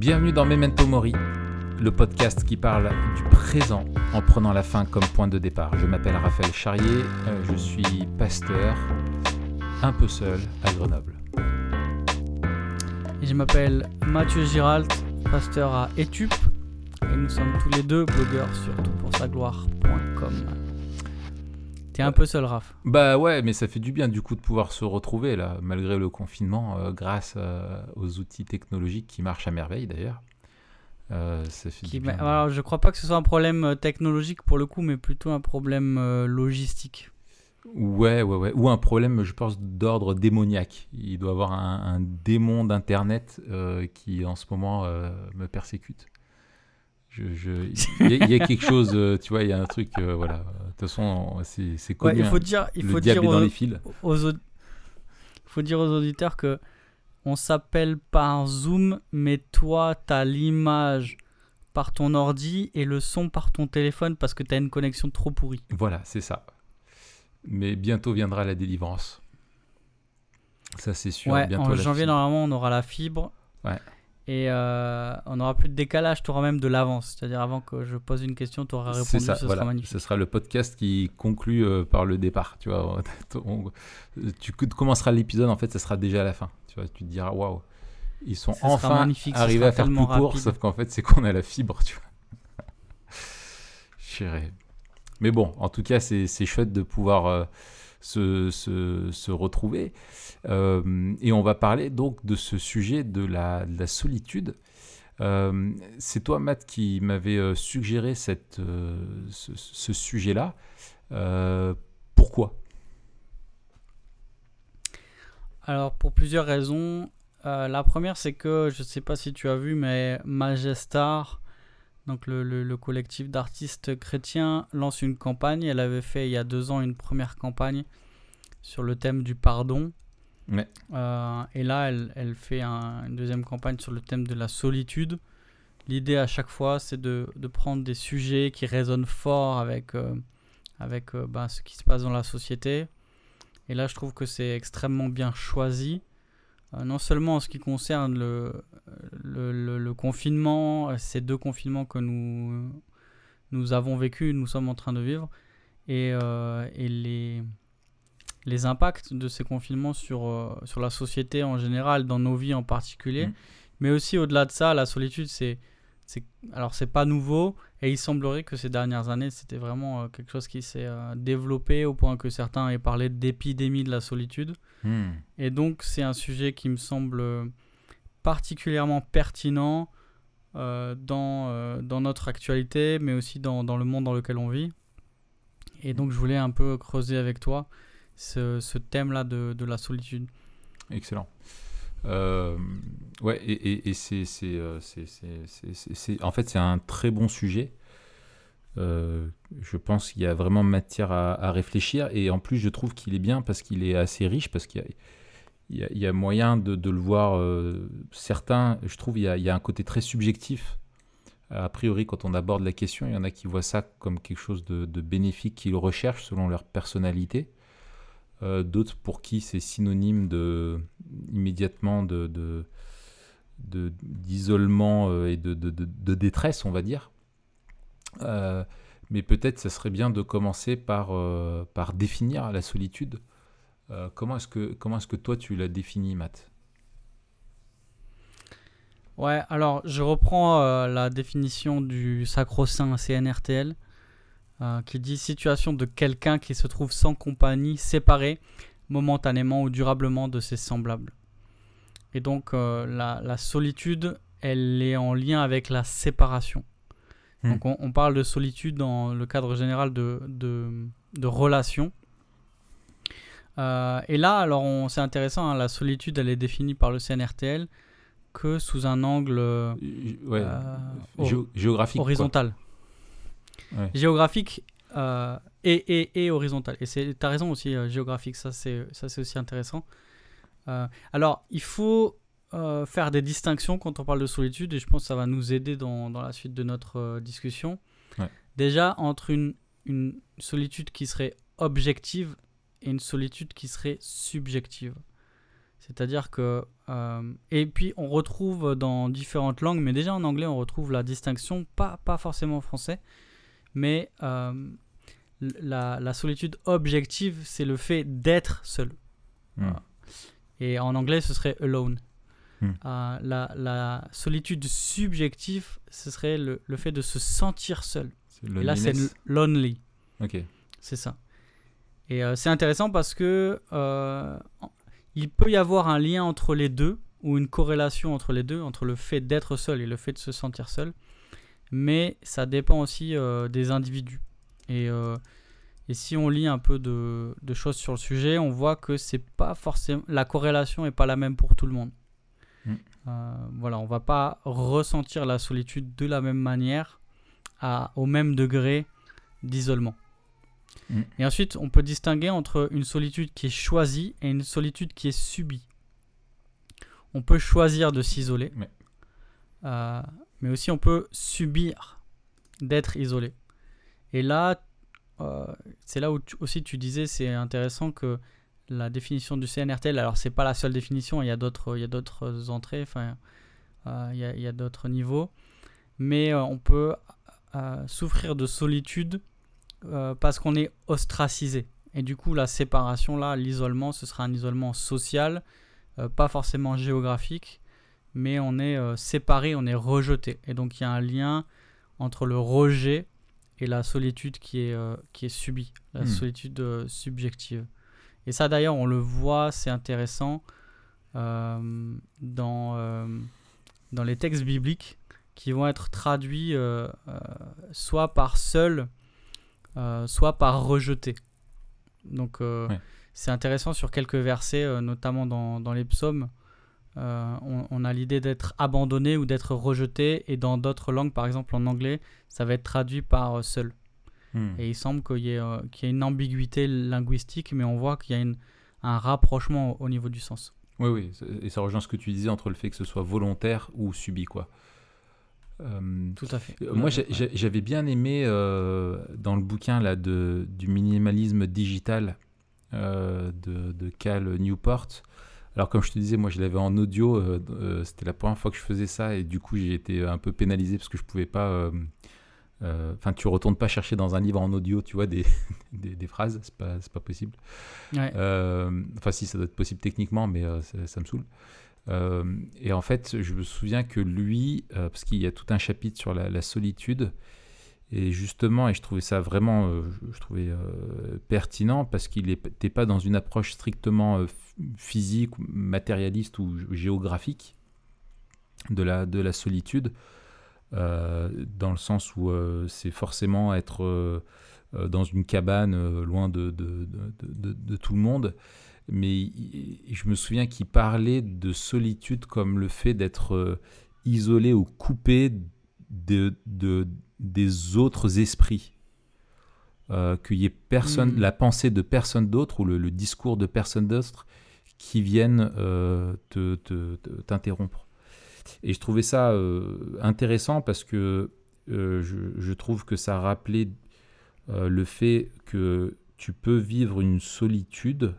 Bienvenue dans Memento Mori, le podcast qui parle du présent en prenant la fin comme point de départ. Je m'appelle Raphaël Charrier, euh, je suis pasteur, un peu seul à Grenoble. Je m'appelle Mathieu Giralt, pasteur à Etup, et nous sommes tous les deux blogueurs sur toutpoursagloire.com. T'es un peu seul, Raph. Bah ouais, mais ça fait du bien du coup de pouvoir se retrouver là, malgré le confinement, euh, grâce euh, aux outils technologiques qui marchent à merveille d'ailleurs. Euh, ça fait Qui- du bien. Alors, je crois pas que ce soit un problème technologique pour le coup, mais plutôt un problème logistique. Ouais, ouais, ouais. Ou un problème, je pense, d'ordre démoniaque. Il doit y avoir un, un démon d'Internet qui, en ce moment, me persécute. Je, je- Il y, a- il y a quelque chose, euh, tu vois, il y a un truc, euh, voilà. De toute façon, c'est Ouais, connu. il faut hein. dire, il Le faut diable dire est dans aux, les fils. aux faut dire aux auditeurs que on s'appelle par Zoom, mais toi, t'as l'image par ton ordi et le son par ton téléphone parce que t'as une connexion trop pourrie. Voilà, c'est ça. Mais bientôt viendra la délivrance. Ça, c'est sûr. ouais, bientôt en janvier, fibre. normalement, on aura la fibre. Ouais. Et euh, on n'aura plus de décalage, tu auras même de l'avance. C'est-à-dire, avant que je pose une question, tu auras répondu, ça, ce voilà. sera magnifique. Ce sera le podcast qui conclut euh, par le départ. Tu vois, On- tu commenceras l'épisode, en fait, ça sera déjà à la fin. Tu vois, tu te diras, waouh, ils sont Ce enfin ce arrivés à faire plus court, sauf qu'en fait, c'est qu'on a la fibre, tu vois. Chérie. Mais bon, en tout cas, c'est c'est chouette de pouvoir euh, se, se- retrouver. Euh, et on va parler donc de ce sujet de la, de la solitude. Euh, c'est toi, Matt, qui m'avait euh, suggéré cette, ce, ce sujet-là. Pourquoi? Alors, pour plusieurs raisons. La première, c'est que, je sais pas si tu as vu, mais Magestar, donc le, le- le collectif d'artistes chrétiens, lance une campagne. Elle avait fait il y a deux ans une première campagne sur le thème du pardon. Ouais. Euh, et là, elle, elle fait un- une deuxième campagne sur le thème de la solitude. L'idée à chaque fois, c'est de, de prendre des sujets qui résonnent fort avec, euh, avec euh, ben, ce qui se passe dans la société. Et là, je trouve que c'est extrêmement bien choisi. Non seulement en ce qui concerne le, le, le- le confinement, ces deux confinements que nous, nous avons vécu, nous sommes en train de vivre, et, euh, et les, les impacts de ces confinements sur, euh, sur la société en général, dans nos vies en particulier. Mhm. Mais aussi au-delà de ça, la solitude, c'est, alors c'est pas nouveau, et il semblerait que ces dernières années, c'était vraiment euh, quelque chose qui s'est développé au point que certains aient parlé d'épidémie de la solitude. Hmm. Et donc, c'est un sujet qui me semble particulièrement pertinent euh, dans, euh, dans notre actualité, mais aussi dans, dans le monde dans lequel on vit. Et donc, je voulais un peu creuser avec toi ce, thème-là de, de la solitude. Excellent. Euh, ouais, et, et- et c'est, en fait, c'est un très bon sujet. Je pense qu'il y a vraiment matière à, à réfléchir. Et en plus, je trouve qu'il est bien parce qu'il est assez riche, parce qu'il y a, il y a- moyen de, le voir. euh, certains, je trouve, il y, a, un côté très subjectif. A priori, quand on aborde la question, il y en a qui voient ça comme quelque chose de, bénéfique, qu'ils recherchent selon leur personnalité. Euh, D'autres pour qui c'est synonyme de immédiatement de d'isolement euh, et de, détresse, on va dire. Mais peut-être ça serait bien de commencer par, par définir la solitude. Euh, comment est-ce que comment est-ce que toi tu l'as définie, Matt? Ouais, alors je reprends euh, la définition du sacro-saint CNRTL euh, qui dit situation de quelqu'un qui se trouve sans compagnie, séparé momentanément ou durablement de ses semblables. Et donc euh, la, la solitude, elle est en lien avec la séparation. Hmm. Donc on, on parle de solitude dans le cadre général de, de, de relations. Euh, et là, alors c'est intéressant, hein, la solitude, elle est définie par le CNRTL que sous un angle euh, Ouais, euh, géo- géographique. horizontal. Ouais. Géographique euh, et, et, et horizontal. Et tu as raison aussi, géographique, ça c'est ça, c'est aussi intéressant. Alors, il faut faire des distinctions quand on parle de solitude, et je pense que ça va nous aider dans, dans la suite de notre discussion. Ouais. Déjà, entre une, une solitude qui serait objective et une solitude qui serait subjective. C'est-à-dire que... euh, et puis on retrouve dans différentes langues, mais déjà en anglais on retrouve la distinction, pas, pas forcément en français, mais euh, la, la solitude objective, c'est le fait d'être seul. Hmm. Voilà. Et en anglais ce serait alone. Hmm. Euh, la, la solitude subjective, ce serait le, le fait de se sentir seul. Et là c'est lonely. Ok. C'est ça. Et euh, c'est intéressant parce que euh, il peut y avoir un lien entre les deux ou une corrélation entre les deux, entre le fait d'être seul et le fait de se sentir seul. Mais ça dépend aussi euh, des individus. Et, et si on lit un peu de, de choses sur le sujet, on voit que c'est pas forcément la corrélation est pas la même pour tout le monde. Mm. Euh, voilà, on va pas ressentir la solitude de la même manière, à, au même degré d'isolement. Mm. Et ensuite, on peut distinguer entre une solitude qui est choisie et une solitude qui est subie. On peut choisir de s'isoler, Ouais. euh, mais aussi on peut subir d'être isolé. Et là, euh, c'est là où tu- aussi tu disais, c'est intéressant que la définition du CNRTL, alors c'est pas la seule définition, il y a d'autres, il y a d'autres entrées, enfin, euh, il y a, il y a d'autres niveaux, mais on peut souffrir de solitude euh, parce qu'on est ostracisé. Et du coup, la séparation, là, l'isolement, ce sera un isolement social, euh, pas forcément géographique, mais on est euh, séparé, on est rejeté. Et donc, il y a un lien entre le rejet et la solitude qui est, qui est subie, la Hmm. solitude subjective. Et ça, d'ailleurs, on le voit, c'est intéressant dans, dans les textes bibliques qui vont être traduits soit par seul, soit par rejeté. Donc euh, Ouais. c'est intéressant sur quelques versets, euh, notamment dans, dans les psaumes. euh, on, on a l'idée d'être abandonné ou d'être rejeté, et dans d'autres langues, par exemple en anglais, ça va être traduit par euh, seul. Hmm. Et il semble qu'il y, euh, y ait une ambiguïté linguistique, mais on voit qu'il y a une- un rapprochement au, au niveau du sens. Oui, oui, et ça rejoint ce que tu disais entre le fait que ce soit volontaire ou subi, quoi. Euh, Tout à fait. euh, moi, Ouais. j'avais bien aimé euh, dans le bouquin là, de, du minimalisme digital de, de Cal Newport. Alors, comme je te disais, moi, je l'avais en audio. C'était la première fois que je faisais ça et du coup, j'ai été un peu pénalisé parce que je pouvais pas. Enfin, tu retournes pas chercher dans un livre en audio, tu vois, des, des, des phrases, c'est pas, pas possible. Ouais. Enfin, si, ça doit être possible techniquement, mais ça, ça me saoule. Euh, et en fait, je me souviens que lui, euh, parce qu'il y a tout un chapitre sur la, solitude, et justement, et je trouvais ça vraiment, euh, je, trouvais pertinent parce qu'il n'était pas dans une approche strictement physique, matérialiste ou géographique de la, de la solitude, dans le sens où c'est forcément être dans une cabane loin de- de tout le monde. Mais je me souviens qu'il parlait de solitude comme le fait d'être euh, isolé ou coupé de, de- des autres esprits. Euh, Qu'il y ait personne, Mm. la pensée de personne d'autre ou le, le discours de personne d'autre qui viennent euh, te- te- te- t'interrompre. Et je trouvais ça euh, intéressant parce que euh, je, je trouve que ça rappelait le fait que tu peux vivre une solitude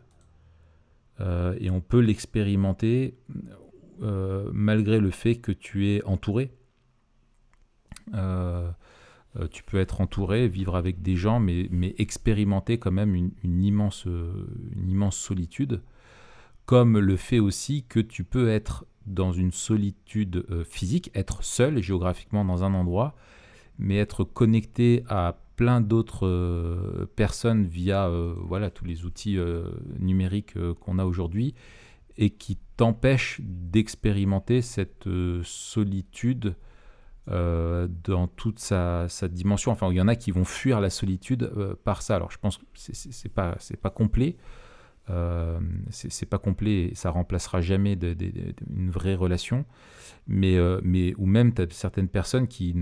euh, et on peut l'expérimenter euh, malgré le fait que tu es entouré. Euh, tu peux être entouré, vivre avec des gens, mais, expérimenter quand même une, immense, solitude, comme le fait aussi que tu peux être dans une solitude physique, être seul géographiquement dans un endroit, mais être connecté à plein d'autres euh, personnes via euh, voilà, tous les outils euh, numériques qu'on a aujourd'hui et qui t'empêchent d'expérimenter cette solitude dans toute sa, dimension. Enfin, il y en a qui vont fuir la solitude par ça. Alors, je pense que c'est- pas, pas complet. Euh, c'est pas complet et ça remplacera jamais une vraie relation. Mais, euh, mais ou même tu as certaines personnes qui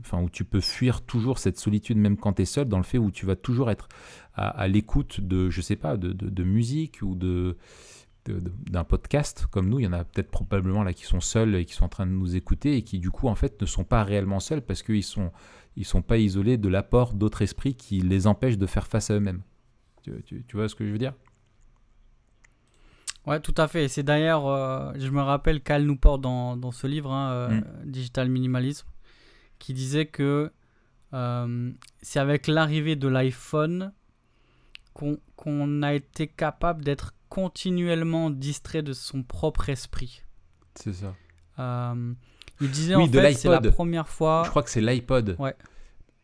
enfin, où tu peux fuir toujours cette solitude même quand tu es seul dans le fait où tu vas toujours être à, l'écoute de je sais pas de, musique ou de d'un podcast comme nous. Il y en a peut-être probablement là qui sont seuls et qui sont en train de nous écouter et qui du coup en fait ne sont pas réellement seuls parce qu'ils sont ils sont pas isolés de l'apport d'autres esprits qui les empêchent de faire face à eux-mêmes. Tu- tu vois ce que je veux dire? Ouais, tout à fait. Et c'est d'ailleurs, euh, je me rappelle Cal Newport dans, dans ce livre, hein, euh, Mm. Digital Minimalism, qui disait que euh, c'est avec l'arrivée de l'iPhone qu'on qu'on a été capable d'être continuellement distrait de son propre esprit. C'est ça. Il disait Oui, en fait, c'est la première fois. Je crois que c'est l'iPod. Ouais.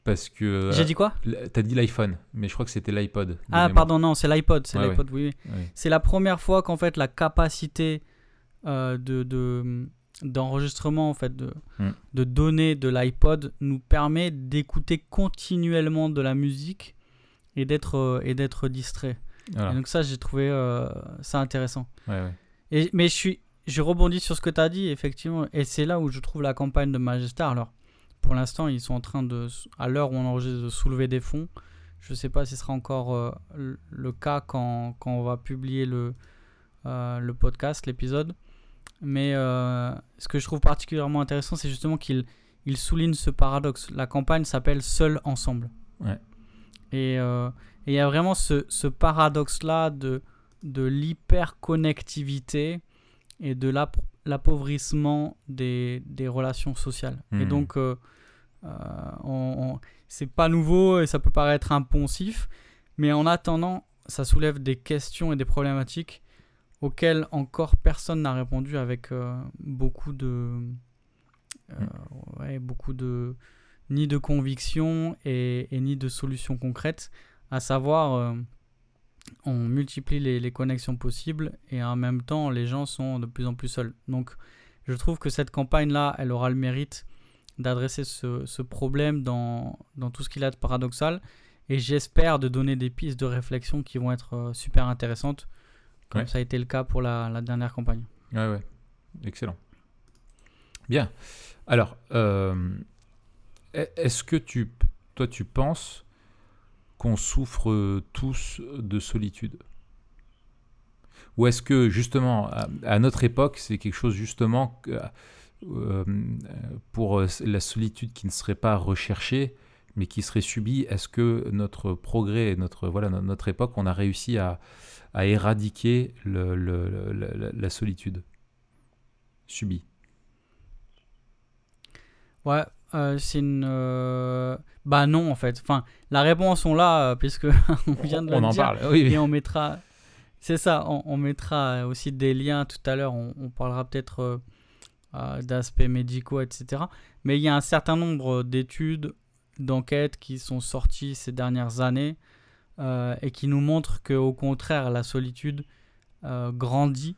Parce que. J'ai dit quoi euh, T'as dit l'iPhone, mais je crois que c'était l'iPod. de Ah, pardon, non, c'est l'iPod. C'est l'iPod, oui. oui. C'est la première fois qu'en fait la capacité euh, de, de- d'enregistrement en fait de, Mm. de données de l'iPod nous permet d'écouter continuellement de la musique et d'être euh, et d'être distrait. Voilà. Et donc ça j'ai trouvé euh, ça intéressant. Ouais, ouais. Et, mais je suis je rebondis sur ce que tu as dit effectivement et c'est là où je trouve la campagne de Magestar alors pour l'instant ils sont en train de à l'heure où on enregistre de soulever des fonds. Je sais pas si ce sera encore euh, le- cas quand, quand on va publier le, euh, le podcast, l'épisode. Mais euh, ce que je trouve particulièrement intéressant, c'est justement qu'il il souligne ce paradoxe. La campagne s'appelle Seul ensemble. Ouais. Et il y a vraiment ce, ce paradoxe-là de, de l'hyperconnectivité et de l'app- l'appauvrissement des, des relations sociales. Et Mhm. donc, euh, on- on- c'est pas nouveau et ça peut paraître impensif, mais en attendant, ça soulève des questions et des problématiques auxquelles encore personne n'a répondu avec euh, beaucoup de, euh, ouais, beaucoup de ni de conviction et, et ni de solutions concrètes, à savoir euh, on multiplie les, les connexions possibles et en même temps les gens sont de plus en plus seuls. Donc je trouve que cette campagne-là, elle aura le mérite d'adresser ce, ce problème dans, dans tout ce qu'il a de paradoxal et j'espère de donner des pistes de réflexion qui vont être euh, super intéressantes, comme Ouais. ça a été le cas pour la, la dernière campagne. Ouais, ouais. Excellent. Bien. Alors, euh, e- est-ce que tu, toi, tu penses qu'on souffre tous de solitude? Ou est-ce que, justement, à, à notre époque, c'est quelque chose, justement, pour la solitude qui ne serait pas recherchée, mais qui serait subie Est-ce que notre progrès, notre, voilà, no- notre époque, on a réussi à, à éradiquer le- le- le- la- la solitude subie? Ouais, euh, c'est une. euh, Bah non, en fait. Enfin, la réponse, on l'a, euh, puisque on vient de on le en dire. parle. Oui, oui. Et on mettra. C'est ça, on, on mettra aussi des liens tout à l'heure. On, on parlera peut-être euh, euh, d'aspects médicaux, etc. Mais il y a un certain nombre d'études, d'enquêtes qui sont sorties ces dernières années euh, et qui nous montrent qu'au contraire, la solitude euh, grandit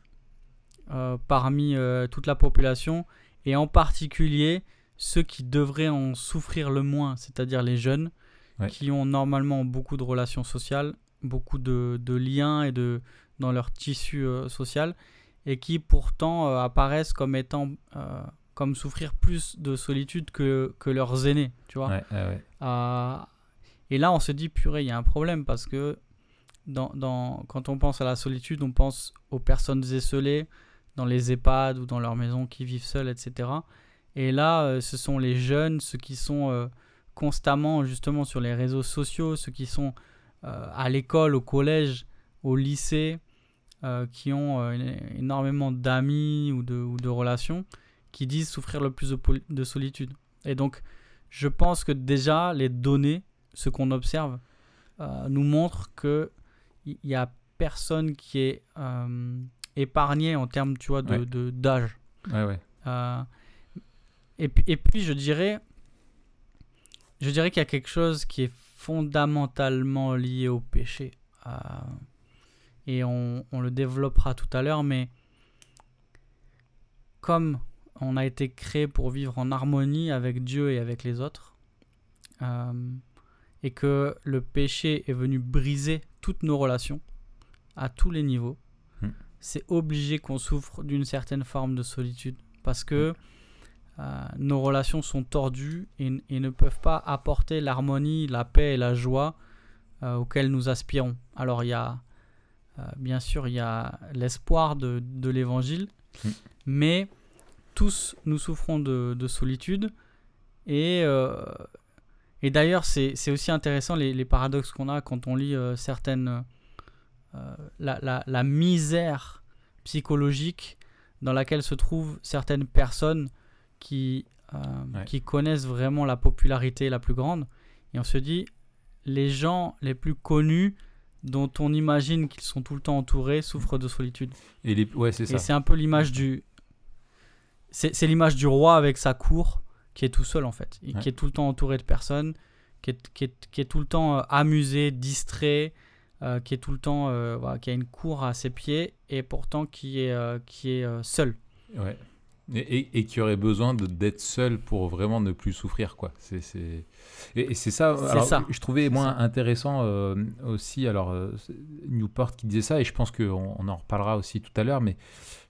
euh, parmi euh, toute la population et en particulier ceux qui devraient en souffrir le moins, c'est-à-dire les jeunes, Ouais. qui ont normalement beaucoup de relations sociales, beaucoup de, de liens et de, dans leur tissu euh, social, et qui pourtant euh, apparaissent comme étant, euh, comme souffrir plus de solitude que, que leurs aînés, tu vois. Ouais, ouais, ouais. Euh, et là, on se dit, purée, il y a un problème parce que dans, dans- quand on pense à la solitude, on pense aux personnes esselées dans les EHPAD ou dans leurs maisons qui vivent seules, etc. Et là, ce sont les jeunes, ceux qui sont constamment justement sur les réseaux sociaux, ceux qui sont à l'école, au collège, au lycée, euh, qui ont euh, éno- énormément d'amis ou de, ou de relations, qui disent souffrir le plus de, solitude. Et donc, je pense que déjà, les données, ce qu'on observe, euh, nous montrent que il y a personne qui est euh, épargné en termes, tu vois, de- d'âge. Ouais, ouais. Et, puis, et puis, je dirais, je dirais qu'il y a quelque chose qui est fondamentalement lié au péché. Et on, on le développera tout à l'heure, mais comme on a été créé pour vivre en harmonie avec Dieu et avec les autres, euh, et que le péché est venu briser toutes nos relations à tous les niveaux, Hmm. c'est obligé qu'on souffre d'une certaine forme de solitude parce que euh, nos relations sont tordues et, et ne peuvent pas apporter l'harmonie, la paix et la joie euh, auxquelles nous aspirons. Alors il y a, bien sûr, il y a l'espoir de, de l'évangile, Hmm. mais tous nous souffrons de, de solitude et, euh, et d'ailleurs c'est aussi intéressant les, les paradoxes qu'on a quand on lit euh, certaines... euh, la, la- la misère psychologique dans laquelle se trouvent certaines personnes qui, euh, qui connaissent vraiment la popularité la plus grande. Et on se dit, les gens les plus connus dont on imagine qu'ils sont tout le temps entourés souffrent de solitude. Et les... ouais, c'est ça. Et c'est un peu l'image du... C'est l'image du roi avec sa cour qui est tout seul en fait, et qui est tout le temps entouré de personnes, qui est, qui est, qui est tout le temps euh, amusé, distrait, euh, qui est tout le temps, euh, voilà, qui a une cour à ses pieds et pourtant qui est, qui est seul. Ouais. Et, et, qui aurait besoin d'être seul pour vraiment ne plus souffrir quoi. C'est et, c'est ça. Alors, ça. Je trouvais moins intéressant aussi alors Newport qui disait ça et je pense qu'on on en reparlera aussi tout à l'heure, mais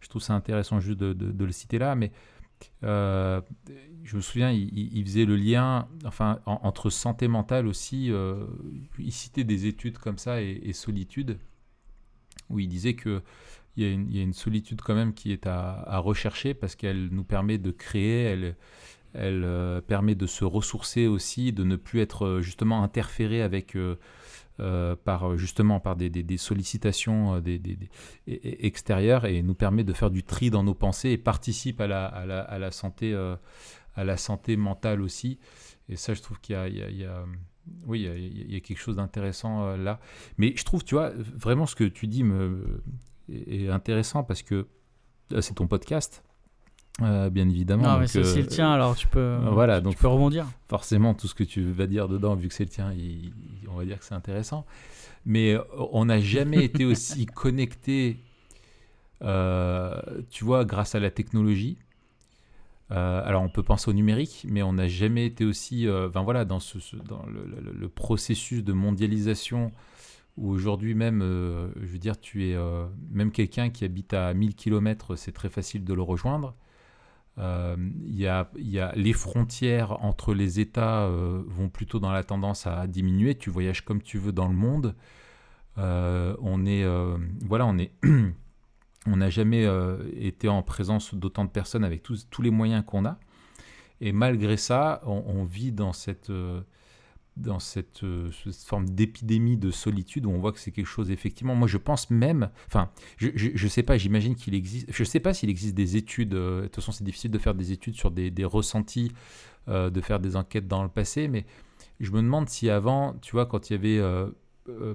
je trouve ça intéressant juste de, de, de le citer là, mais euh, je me souviens, il, faisait le lien enfin, entre santé mentale aussi. Euh, il citait des études comme ça et, solitude, où il disait qu'il y, a une, solitude quand même qui est à, rechercher parce qu'elle nous permet de créer, elle, euh, permet de se ressourcer aussi, de ne plus être justement interféré avec euh, par justement par des, sollicitations euh, des, extérieures et nous permet de faire du tri dans nos pensées et participe à la, santé, euh, à la santé mentale aussi. Et ça, je trouve qu'il y a, oui, il y, a quelque chose d'intéressant là. Mais je trouve, tu vois, vraiment ce que tu dis me, est intéressant parce que c'est ton podcast. Euh, bien évidemment. Non, mais c'est le tien, alors tu peux, euh, voilà, donc, tu peux rebondir. Forcément, tout ce que tu vas dire dedans, vu que c'est le tien, on va dire que c'est intéressant. Mais euh, on n'a jamais été aussi connecté, tu vois, grâce à la technologie. alors on peut penser au numérique, mais on n'a jamais été aussi, enfin voilà, dans, ce, dans le, le, processus de mondialisation où aujourd'hui même, je veux dire, tu es même quelqu'un qui habite à 1000 km, c'est très facile de le rejoindre. Euh, il y, y, a, les frontières entre les États euh, vont plutôt dans la tendance à diminuer. Tu voyages comme tu veux dans le monde. Euh, on est, voilà, on est, on n'a jamais été en présence d'autant de personnes avec tous, tous les moyens qu'on a. Et malgré ça, on vit dans cette dans euh, cette, forme d'épidémie de solitude où on voit que c'est quelque chose effectivement. Moi, je pense même, enfin, je, je, sais pas, j'imagine qu'il existe, je sais pas s'il existe des études. Euh, de toute façon, c'est difficile de faire des études sur des, ressentis, euh, de faire des enquêtes dans le passé, mais je me demande si avant, tu vois, quand il y avait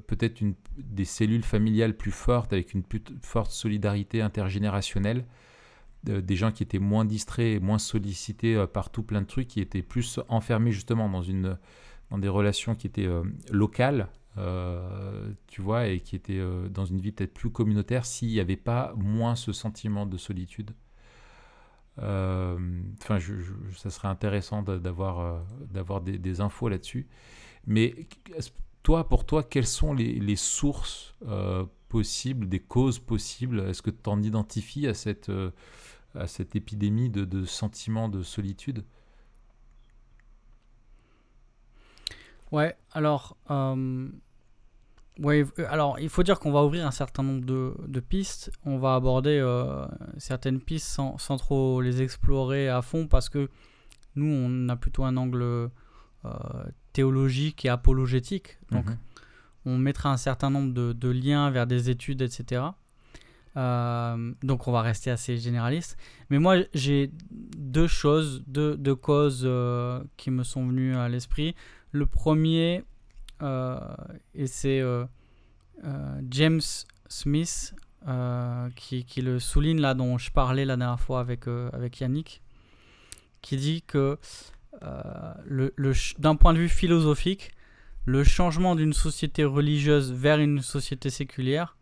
peut-être des cellules familiales plus fortes avec une plus forte solidarité intergénérationnelle, des gens qui étaient moins distraits, moins sollicités par tout plein de trucs, qui étaient plus enfermés justement dans une des relations qui étaient euh, locales, euh, tu vois, et qui étaient euh, dans une vie peut-être plus communautaire s'il n'y avait pas moins ce sentiment de solitude. Enfin, ça serait intéressant d'avoir d'avoir des, infos là-dessus. Mais toi, pour toi, quelles sont les, sources possibles, des causes possibles? Est-ce que tu en identifies à cette, à cette épidémie de, de sentiments de solitude? Ouais, alors, euh, ouais, euh, alors il faut dire qu'on va ouvrir un certain nombre de, de pistes. On va aborder euh, certaines pistes sans, sans, trop les explorer à fond parce que nous, on a plutôt un angle théologique et apologétique. Donc, mhm. on mettra un certain nombre de, de, liens vers des études, etc. donc, on va rester assez généraliste. Mais moi, j'ai deux choses, deux, deux causes qui me sont venues à l'esprit. Le premier, euh, et c'est euh, euh, James Smith qui, qui, le souligne là, dont je parlais la dernière fois avec, avec Yannick, qui dit que le, d'un point de vue philosophique, le changement d'une société religieuse vers une société séculière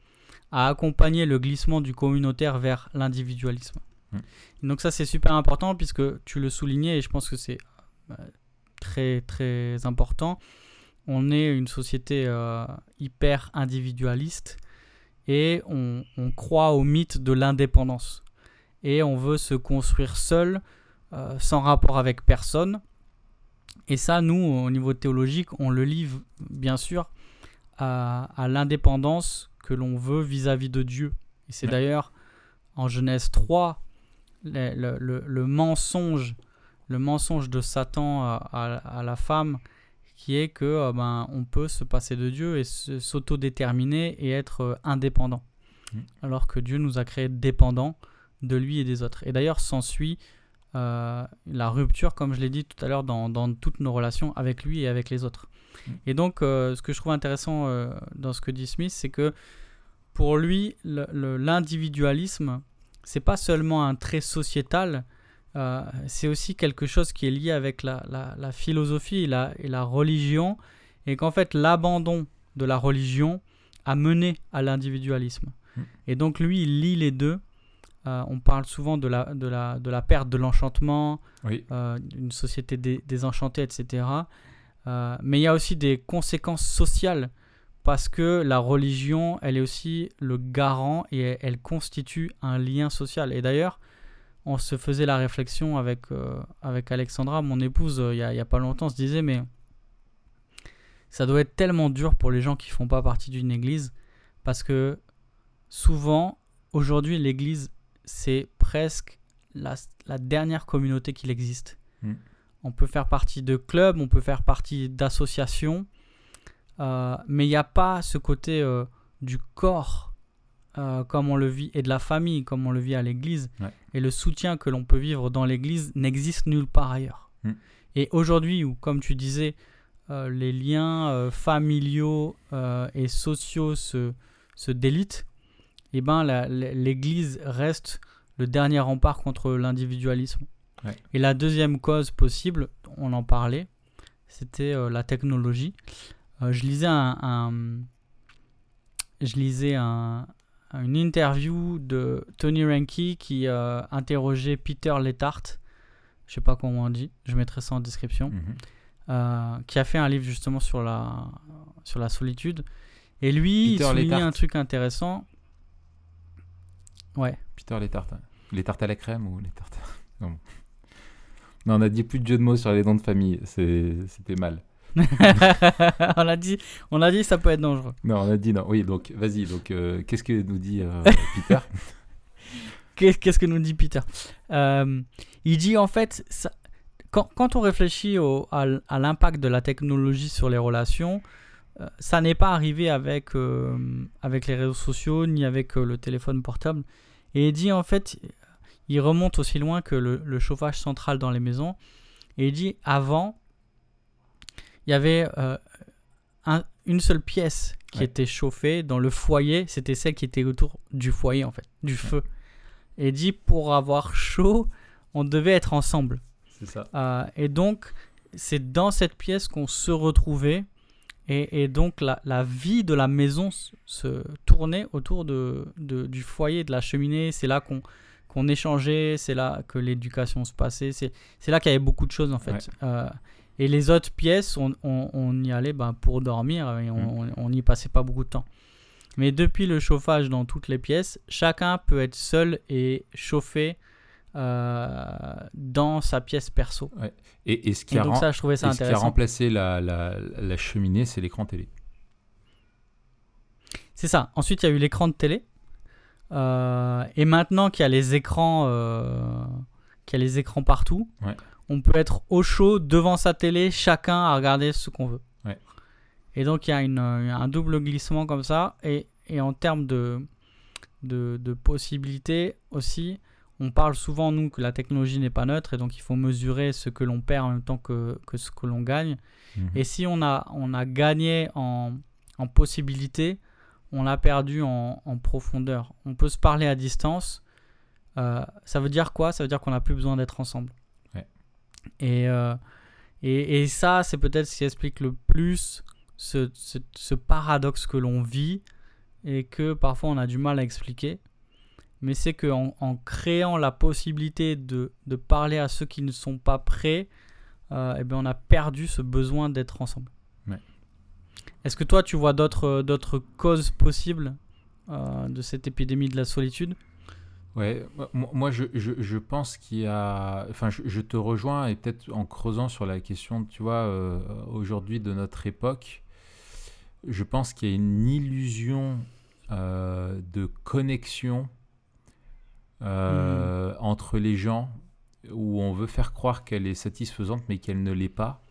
a accompagné le glissement du communautaire vers l'individualisme. Mmh. Donc ça c'est super important puisque tu le soulignais et je pense que c'est très très important. On est une société euh, hyper individualiste et on, croit au mythe de l'indépendance. Et on veut se construire seul, euh, sans rapport avec personne. Et ça, nous, au niveau théologique, on le livre bien sûr à, l'indépendance que l'on veut vis-à-vis de Dieu. Et c'est d'ailleurs en Genèse 3, le, le mensonge le mensonge de Satan à, la femme qui est que euh, ben, on peut se passer de Dieu et s'autodéterminer et être euh, indépendant. Mm. alors que Dieu nous a créés dépendants de lui et des autres. Et d'ailleurs, s'ensuit euh, la rupture, comme je l'ai dit tout à l'heure, dans, dans toutes nos relations avec lui et avec les autres. Mm. Et donc, euh, ce que je trouve intéressant euh, dans ce que dit Smith, c'est que pour lui, l'individualisme, c'est pas seulement un trait sociétal, euh, c'est aussi quelque chose qui est lié avec la, la- la philosophie et la, et la religion, et qu'en fait, l'abandon de la religion a mené à l'individualisme. Mm. Et donc, lui, il lie les deux. Euh, on parle souvent de la, de la, de la perte de l'enchantement, Oui. euh, une société dé- désenchantée, etc. Mais il y a aussi des conséquences sociales parce que la religion, elle est aussi le garant et elle, elle constitue un lien social. Et d'ailleurs, on se faisait la réflexion avec, euh, avec Alexandra, mon épouse, euh, il y a- pas longtemps, on se disait, mais ça doit être tellement dur pour les gens qui font pas partie d'une église parce que souvent, aujourd'hui, l'église, c'est presque la, la dernière communauté qu'il existe. Mm. On peut faire partie de clubs, on peut faire partie d'associations, euh, mais il n'y a pas ce côté euh, du corps euh, comme on le vit et de la famille comme on le vit à l'église. Ouais. Et le soutien que l'on peut vivre dans l'église n'existe nulle part ailleurs. Mm. Et aujourd'hui, où, comme tu disais, euh, les liens euh, familiaux et sociaux se, se délitent, eh ben, l'église reste le dernier rempart contre l'individualisme. Ouais. Et la deuxième cause possible, on en parlait, c'était la technologie. Je lisais un, un- je lisais un- une interview de Tony Ranke qui euh, interrogeait Peter Letart, je sais pas comment on dit, je mettrai ça en description, Mhm. euh, qui a fait un livre justement sur la, sur la solitude. Et lui, Peter il soulignait Letart. un truc intéressant. Ouais. Peter, les tartes. hein. Les tartes à la crème ou les tartes. Non. Non, on a dit plus de jeux de mots sur les noms de famille. C'était mal. on a dit, on a dit ça peut être dangereux. Non, on a dit non. Oui, donc vas-y. Donc, euh, qu'est-ce que nous dit euh, Peter? Qu'est- Qu'est-ce que nous dit Peter? Euh, Il dit en fait, ça- quand, quand on réfléchit au- à, l'impact de la technologie sur les relations, euh, ça n'est pas arrivé avec, euh, avec les réseaux sociaux ni avec euh, le téléphone portable. Et il dit en fait, il remonte aussi loin que le, le chauffage central dans les maisons. Et il dit avant, il y avait euh, un- une seule pièce qui Ouais. était chauffée dans le foyer, c'était celle qui était autour du foyer en fait, du feu. Et dit pour avoir chaud, on devait être ensemble. C'est ça. Euh, et donc, c'est dans cette pièce qu'on se retrouvait. Et, et donc, la, la vie de la maison se tournait autour de, de- du foyer, de la cheminée. C'est là qu'on qu'on échangeait, c'est là que l'éducation se passait. C'est c'est là qu'il y avait beaucoup de choses, en fait. Euh, et les autres pièces, on, on- on y allait ben, pour dormir et on on n'y passait pas beaucoup de temps. Mais depuis le chauffage dans toutes les pièces, chacun peut être seul et chauffé euh, dans sa pièce perso. Et, et ce qui Et a, donc ça, je trouvais ça et ce qui a intéressant. remplacé la, la, la cheminée, c'est l'écran télé. C'est ça. Ensuite, il y a eu l'écran de télé. Euh, et maintenant qu'il y a les écrans, euh, qu'il y a les écrans partout, Ouais. On peut être au chaud devant sa télé, chacun à regarder ce qu'on veut. Ouais. Et donc il y a une, un double glissement comme ça. Et, et en termes de, de, de possibilités aussi, on parle souvent, nous, que la technologie n'est pas neutre et donc il faut mesurer ce que l'on perd en même temps que, que ce que l'on gagne. Mhm. Et si on a, on a gagné en, en possibilité, on a perdu en, en profondeur. On peut se parler à distance. Euh, ça veut dire quoi? Ça veut dire qu'on n'a plus besoin d'être ensemble. Et, euh, et, et ça, c'est peut-être ce qui explique le plus ce, ce, ce paradoxe que l'on vit et que parfois on a du mal à expliquer. Mais c'est qu'en en créant la possibilité de, de parler à ceux qui ne sont pas prêts, euh, eh bien, on a perdu ce besoin d'être ensemble. Ouais. Est-ce que toi, tu vois d'autres d'autres causes possibles euh, de cette épidémie de la solitude? Ouais, moi- je, je, je pense qu'il y a. Enfin, je, je te rejoins et peut-être en creusant sur la question, tu vois, euh, aujourd'hui de notre époque, je pense qu'il y a une illusion euh, de connexion euh, entre les gens où on veut faire croire qu'elle est satisfaisante mais qu'elle ne l'est pas.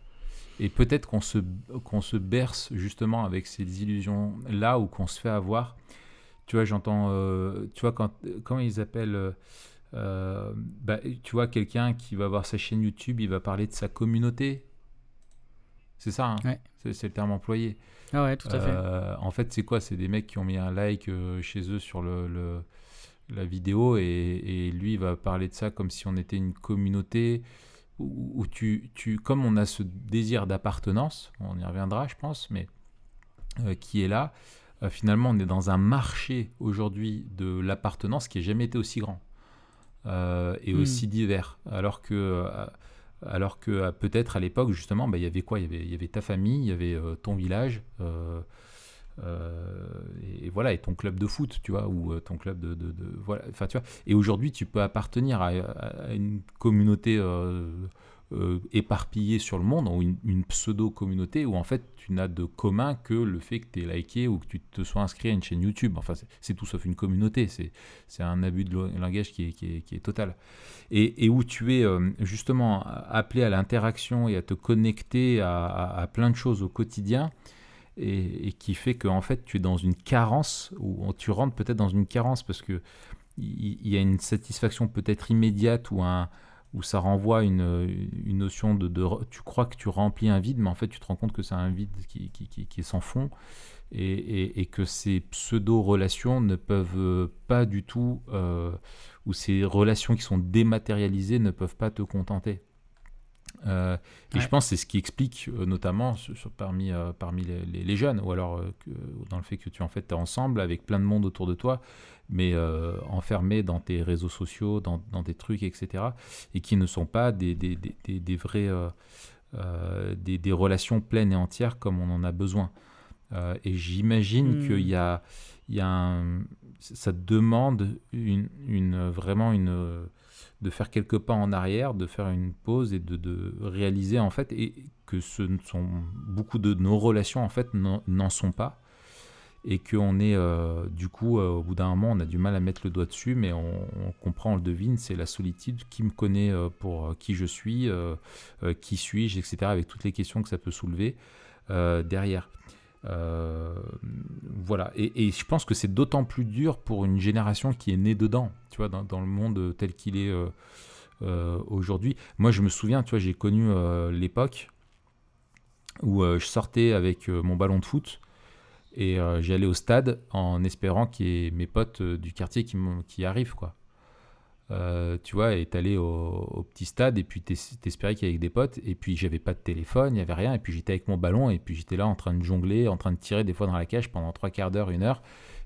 Et peut-être qu'on se, qu'on se berce justement avec ces illusions-là ou qu'on se fait avoir. Tu vois, j'entends, euh, tu vois, quand, comment ils appellent, euh, euh, bah, tu vois, quelqu'un qui va voir sa chaîne YouTube, il va parler de sa communauté. C'est ça, hein Ouais. c'est, le terme employé. Ah ouais, tout à fait. En fait, c'est quoi? C'est des mecs qui ont mis un like chez eux sur le, le- la vidéo et, et lui il va parler de ça comme si on était une communauté où, où tu, tu, comme on a ce désir d'appartenance, on y reviendra, je pense, mais euh, qui est là. Euh, finalement, on est dans un marché aujourd'hui de l'appartenance qui n'a jamais été aussi grand euh, et Hmm. aussi divers. Alors que, euh, alors que peut-être à l'époque, justement, bah, il y avait quoi? Il y avait, il y avait ta famille, il y avait ton village. euh, et, et voilà, et ton club de foot, tu vois, ou euh, ton club de, de- de- voilà, enfin, tu vois. Et aujourd'hui, tu peux appartenir à, à- à une communauté euh, euh, éparpillée sur le monde, ou une, pseudo-communauté, où en fait, tu n'as de commun que le fait que tu aies liké ou que tu te sois inscrit à une chaîne YouTube. Enfin, c'est- tout sauf une communauté, c'est un abus de langage qui est, qui est- total. Et, et où tu es euh, justement appelé à l'interaction et à te connecter à, plein de choses au quotidien et, qui fait qu'en fait tu es dans une carence ou tu rentres peut-être dans une carence parce que il y, a une satisfaction peut-être immédiate ou un où ça renvoie une, une notion de, tu crois que tu remplis un vide mais en fait tu te rends compte que c'est un vide qui, qui, qui- qui est sans fond et, et- et que ces pseudo relations ne peuvent euh, pas du tout euh, ou ces relations qui sont dématérialisées ne peuvent pas te contenter euh, et Ouais. je pense que c'est ce qui explique euh, notamment sur- sur- parmi, euh, parmi les, les- les jeunes, ou alors que- dans le fait que tu en fait es ensemble avec plein de monde autour de toi, mais euh, enfermé dans tes réseaux sociaux, dans, dans tes trucs, etc. Et qui ne sont pas des, des, des, des, des vrais, euh, euh, des, des relations pleines et entières comme on en a besoin. Euh, et j'imagine Hmm. qu'il y a, il y a un, ça demande une, une, vraiment une de faire quelques pas en arrière, de faire une pause et de, de réaliser en fait et que ce sont beaucoup de nos relations en fait n'en sont pas et qu'on est euh, du coup euh, au bout d'un moment on a du mal à mettre le doigt dessus mais on, comprend on le devine c'est la solitude qui me connaît euh, pour qui je suis qui suis-je etc avec toutes les questions que ça peut soulever derrière voilà, et, je pense que c'est d'autant plus dur pour une génération qui est née dedans, tu vois, dans, dans le monde tel qu'il est aujourd'hui. Moi, je me souviens, tu vois, j'ai connu l'époque où je sortais avec mon ballon de foot et euh, j'allais au stade en espérant qu'il y ait mes potes euh, du quartier qui, arrivent, quoi. Euh, tu vois, et t'allais au, au petit stade et puis t'es- t'espérais qu'il y avait des potes. Et puis j'avais pas de téléphone, il y avait rien. Et puis j'étais avec mon ballon et puis j'étais là en train de jongler, en train de tirer des fois dans la cage pendant trois quarts d'heure, une heure.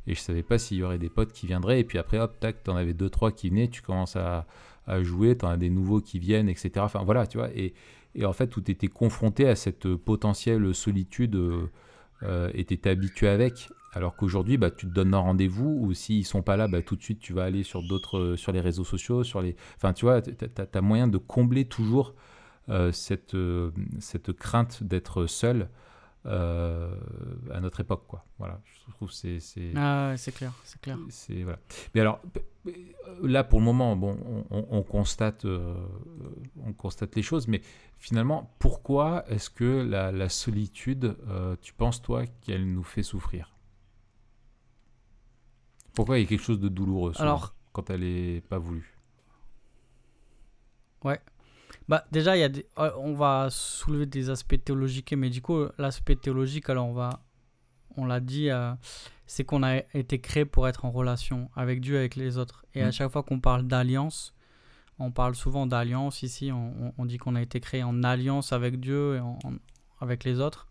Et je savais pas s'il y aurait des potes qui viendraient. Et puis après hop tac t'en avais deux trois qui venaient, tu commences à, jouer, t'en as des nouveaux qui viennent etc. Enfin voilà tu vois. Et, en fait où t'étais confronté à cette potentielle solitude euh, euh, et t'étais habitué avec. Alors qu'aujourd'hui, bah, tu te donnes un rendez-vous ou s'ils sont pas là, bah, tout de suite, tu vas aller sur d'autres, euh, sur les réseaux sociaux, sur les, enfin, tu vois, tu as, moyen de combler toujours euh, cette, euh, cette crainte d'être seul euh, à notre époque, quoi. Voilà, je trouve c'est c'est Ah, ouais, c'est clair, c'est clair. c'est voilà. Mais alors là, pour le moment, bon, on, on- on constate, euh, on constate les choses, mais finalement, pourquoi est-ce que la, la solitude, euh, tu penses toi qu'elle nous fait souffrir? Pourquoi il y a quelque chose de douloureux souvent, Alors, quand elle est pas voulue? Bah, déjà, il y a des... euh, on va soulever des aspects théologiques et médicaux. L'aspect théologique, alors on va, on l'a dit, euh, c'est qu'on a été créé pour être en relation avec Dieu, avec les autres. Et à Mm. chaque fois qu'on parle d'alliance, on parle souvent d'alliance ici. On, on- dit qu'on a été créé en alliance avec Dieu et en- en- avec les autres.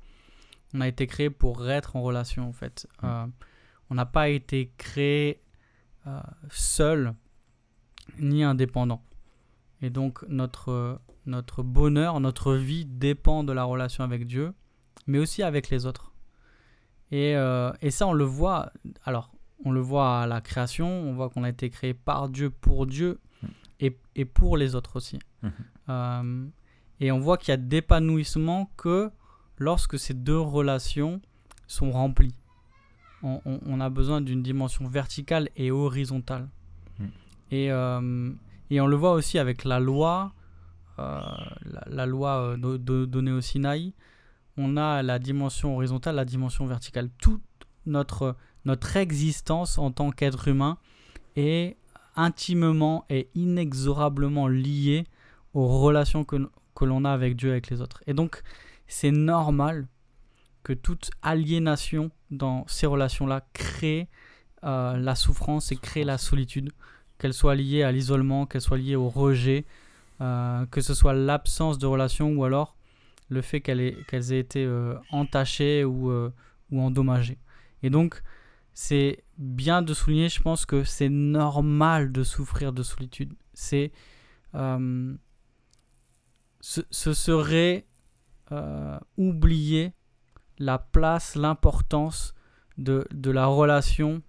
On a été créé pour être en relation, en fait. Mm. Euh, on n'a pas été créé euh, seul ni indépendant. Et donc notre, notre bonheur, notre vie dépend de la relation avec Dieu, mais aussi avec les autres. Et, euh, et ça, on le voit. Alors, on le voit à la création, on voit qu'on a été créé par Dieu, pour Dieu, et, et pour les autres aussi. Mhm. Euh, et on voit qu'il y a d'épanouissement que lorsque ces deux relations sont remplies. On, on- on a besoin d'une dimension verticale et horizontale. Mhm. Et, euh, et on le voit aussi avec la loi, la, la loi euh, do- do- donnée au Sinaï. On a la dimension horizontale, la dimension verticale. Toute notre, notre existence en tant qu'être humain est intimement et inexorablement liée aux relations que, que l'on a avec Dieu et avec les autres. Et donc, c'est normal que toute aliénation dans ces relations-là crée euh, la souffrance et crée la solitude, qu'elle soit liée à l'isolement, qu'elle soit liée au rejet, euh, que ce soit l'absence de relation ou alors le fait qu'elles aient, été euh, entachées ou, ou endommagées. Et donc, c'est bien de souligner, je pense que c'est normal de souffrir de solitude. C'est ce, ce, serait oublier la place, l'importance de, de, la relation,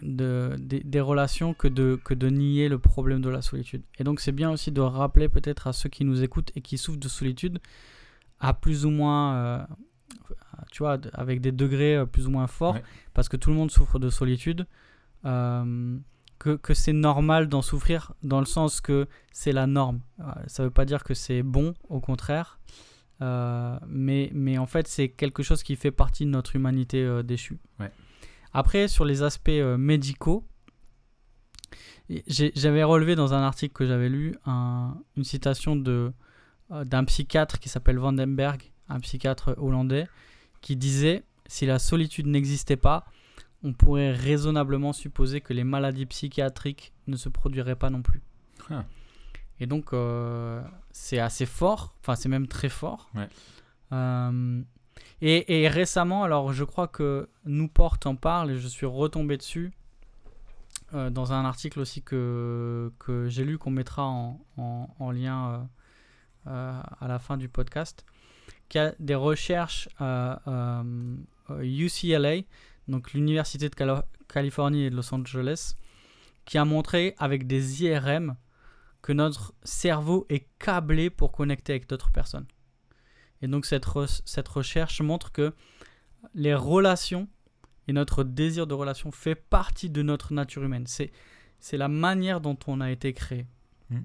de, des relations que de, que de nier le problème de la solitude. Et donc c'est bien aussi de rappeler peut-être à ceux qui nous écoutent et qui souffrent de solitude, à plus ou moins, euh, tu vois, avec des degrés euh, plus ou moins forts, parce que tout le monde souffre de solitude, euh, que, que c'est normal d'en souffrir dans le sens que c'est la norme. Ça ne veut pas dire que c'est bon, au contraire. Euh, mais, mais en fait, c'est quelque chose qui fait partie de notre humanité déchue. Après, sur les aspects euh, médicaux, j'avais relevé dans un article que j'avais lu une citation de, d'un psychiatre qui s'appelle Vandenberg, un psychiatre hollandais, qui disait Si la solitude n'existait pas, on pourrait raisonnablement supposer que les maladies psychiatriques ne se produiraient pas non plus. Ah. Et donc, euh, c'est assez fort, enfin, c'est même très fort. Euh, et, récemment, alors je crois que Newport en parle et je suis retombé dessus euh, dans un article aussi que, que j'ai lu, qu'on mettra en, en, lien à la fin du podcast, qui a des recherches à UCLA, donc l'Université de Californie et de Los Angeles, qui a montré avec des IRM que notre cerveau est câblé pour connecter avec d'autres personnes. Et donc cette, cette recherche montre que les relations et notre désir de relation fait partie de notre nature humaine. C'est, la manière dont on a été créé. Mm.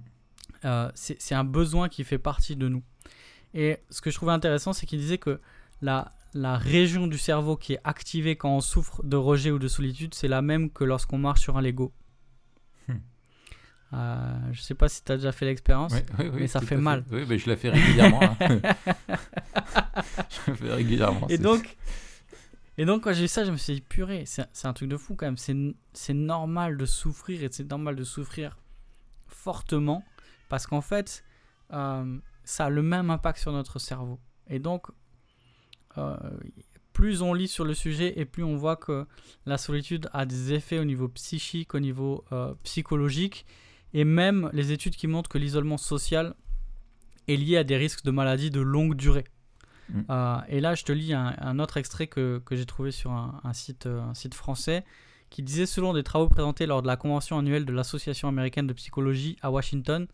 Euh, c'est, c'est un besoin qui fait partie de nous. Et ce que je trouvais intéressant, c'est qu'il disait que la, la région du cerveau qui est activée quand on souffre de rejet ou de solitude, c'est la même que lorsqu'on marche sur un Lego. Euh, je sais pas si tu as déjà fait l'expérience, mais ça fait mal. Oui, mais je la fais régulièrement. Hein. je la fais régulièrement. Et donc, et donc, quand j'ai vu ça, je me suis dit, purée, c'est un truc de fou quand même. C'est normal de souffrir et c'est normal de souffrir fortement parce qu'en fait, euh, ça a le même impact sur notre cerveau. Et donc, euh, plus on lit sur le sujet et plus on voit que la solitude a des effets au niveau psychique, au niveau euh, psychologique et même les études qui montrent que l'isolement social est lié à des risques de maladies de longue durée. Mm. Euh, et là, je te lis un, autre extrait que, que j'ai trouvé sur un, site, euh, un site français qui disait selon des travaux présentés lors de la convention annuelle de l'Association américaine de psychologie à Washington,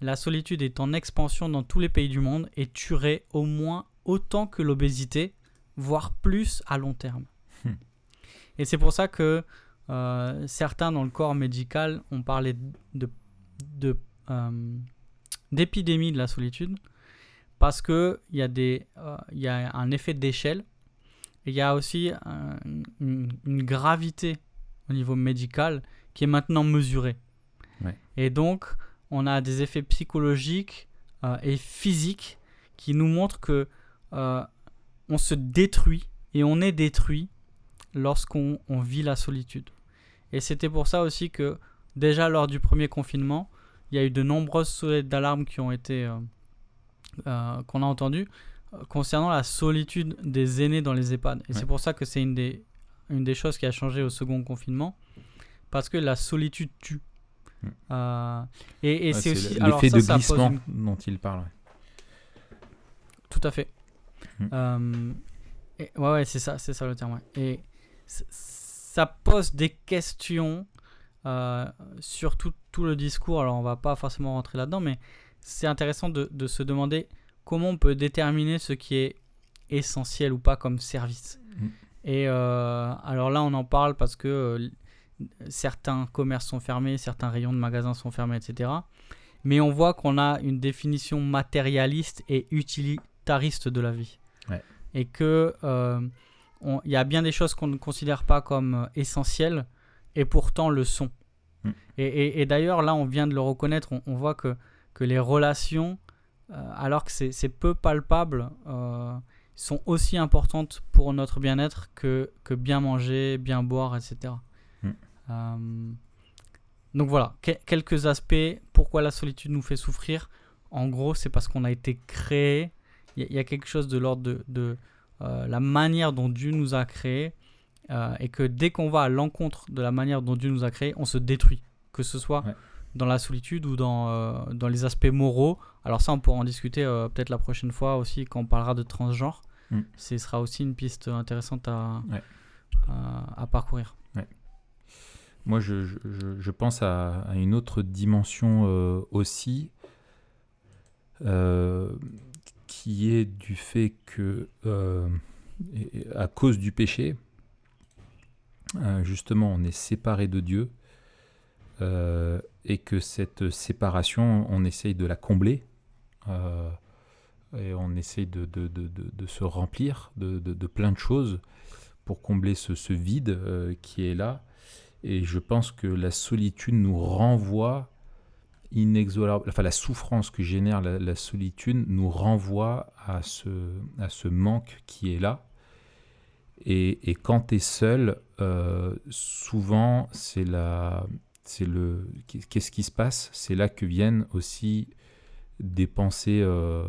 la solitude est en expansion dans tous les pays du monde et tuerait au moins autant que l'obésité, voire plus à long terme. Hmm. Et c'est pour ça que euh, certains dans le corps médical ont parlé de, de euh, d'épidémie de la solitude parce que il y a des euh, il y a un effet d'échelle et il y a aussi une, gravité au niveau médical qui est maintenant mesurée et donc on a des effets psychologiques et physiques qui nous montrent que on se détruit et on est détruit lorsqu'on vit la solitude. Et c'était pour ça aussi que déjà lors du premier confinement, il y a eu de nombreuses sonnettes d'alarme qui ont été euh, euh, qu'on a entendues euh, concernant la solitude des aînés dans les EHPAD. Et c'est pour ça que c'est une des, une des choses qui a changé au second confinement, parce que la solitude tue. Mm. et, c'est aussi l'effet de glissement dont il parle. Tout à fait. Mm. ouais, ouais, c'est ça, c'est ça le terme. Et ça pose des questions euh, sur tout, le discours. Alors, on va pas forcément rentrer là-dedans, mais c'est intéressant de, se demander comment on peut déterminer ce qui est essentiel ou pas comme service. Mm. Et euh, alors là, on en parle parce que euh, certains commerces sont fermés, certains rayons de magasins sont fermés, etc. Mais on voit qu'on a une définition matérialiste et utilitariste de la vie. Et que il y a bien des choses qu'on ne considère pas comme essentielles et pourtant le sont. Mm. Et, d'ailleurs, là, on vient de le reconnaître, on, voit que, que les relations, alors que c'est peu palpable, sont aussi importantes pour notre bien-être que, que bien manger, bien boire, etc. Mm. Euh, donc voilà, quelques aspects. Pourquoi la solitude nous fait souffrir En gros, c'est parce qu'on a été créé. Il y, a quelque chose de l'ordre de, de euh, la manière dont Dieu nous a créés. Euh, et que dès qu'on va à l'encontre de la manière dont Dieu nous a créés, on se détruit. Que ce soit dans la solitude ou dans, dans les aspects moraux. Alors ça, on pourra en discuter peut-être la prochaine fois aussi quand on parlera de transgenre. Mm. Ce sera aussi une piste intéressante à, à, parcourir. Moi, je, je, je, pense à, une autre dimension euh, aussi, euh, qui est du fait que, euh, à cause du péché, justement, on est séparé de Dieu, et que cette séparation, on essaye de la combler et on essaye de, se remplir de, plein de choses pour combler ce, ce vide euh, qui est là. Et je pense que la solitude nous renvoie inexorable, enfin la souffrance que génère la, solitude nous renvoie à ce, à ce manque qui est là. Et, et quand tu es seul, euh, souvent c'est la, c'est le, qu'est-ce qui se passe? C'est là que viennent aussi des pensées euh,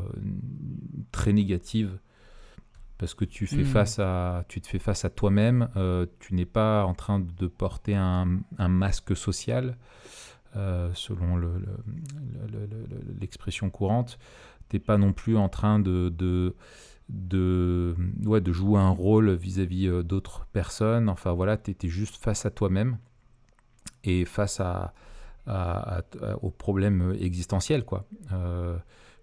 très négatives parce que tu fais hmm. face à tu te fais face à toi-même euh, tu n'es pas en train de porter un, un masque social euh, selon l'expression le, courante tu n'es pas non plus en train de, jouer un rôle vis-à-vis d'autres personnes. Enfin voilà, tu étais juste face à toi-même et face à, aux problèmes existentiels quoi, euh,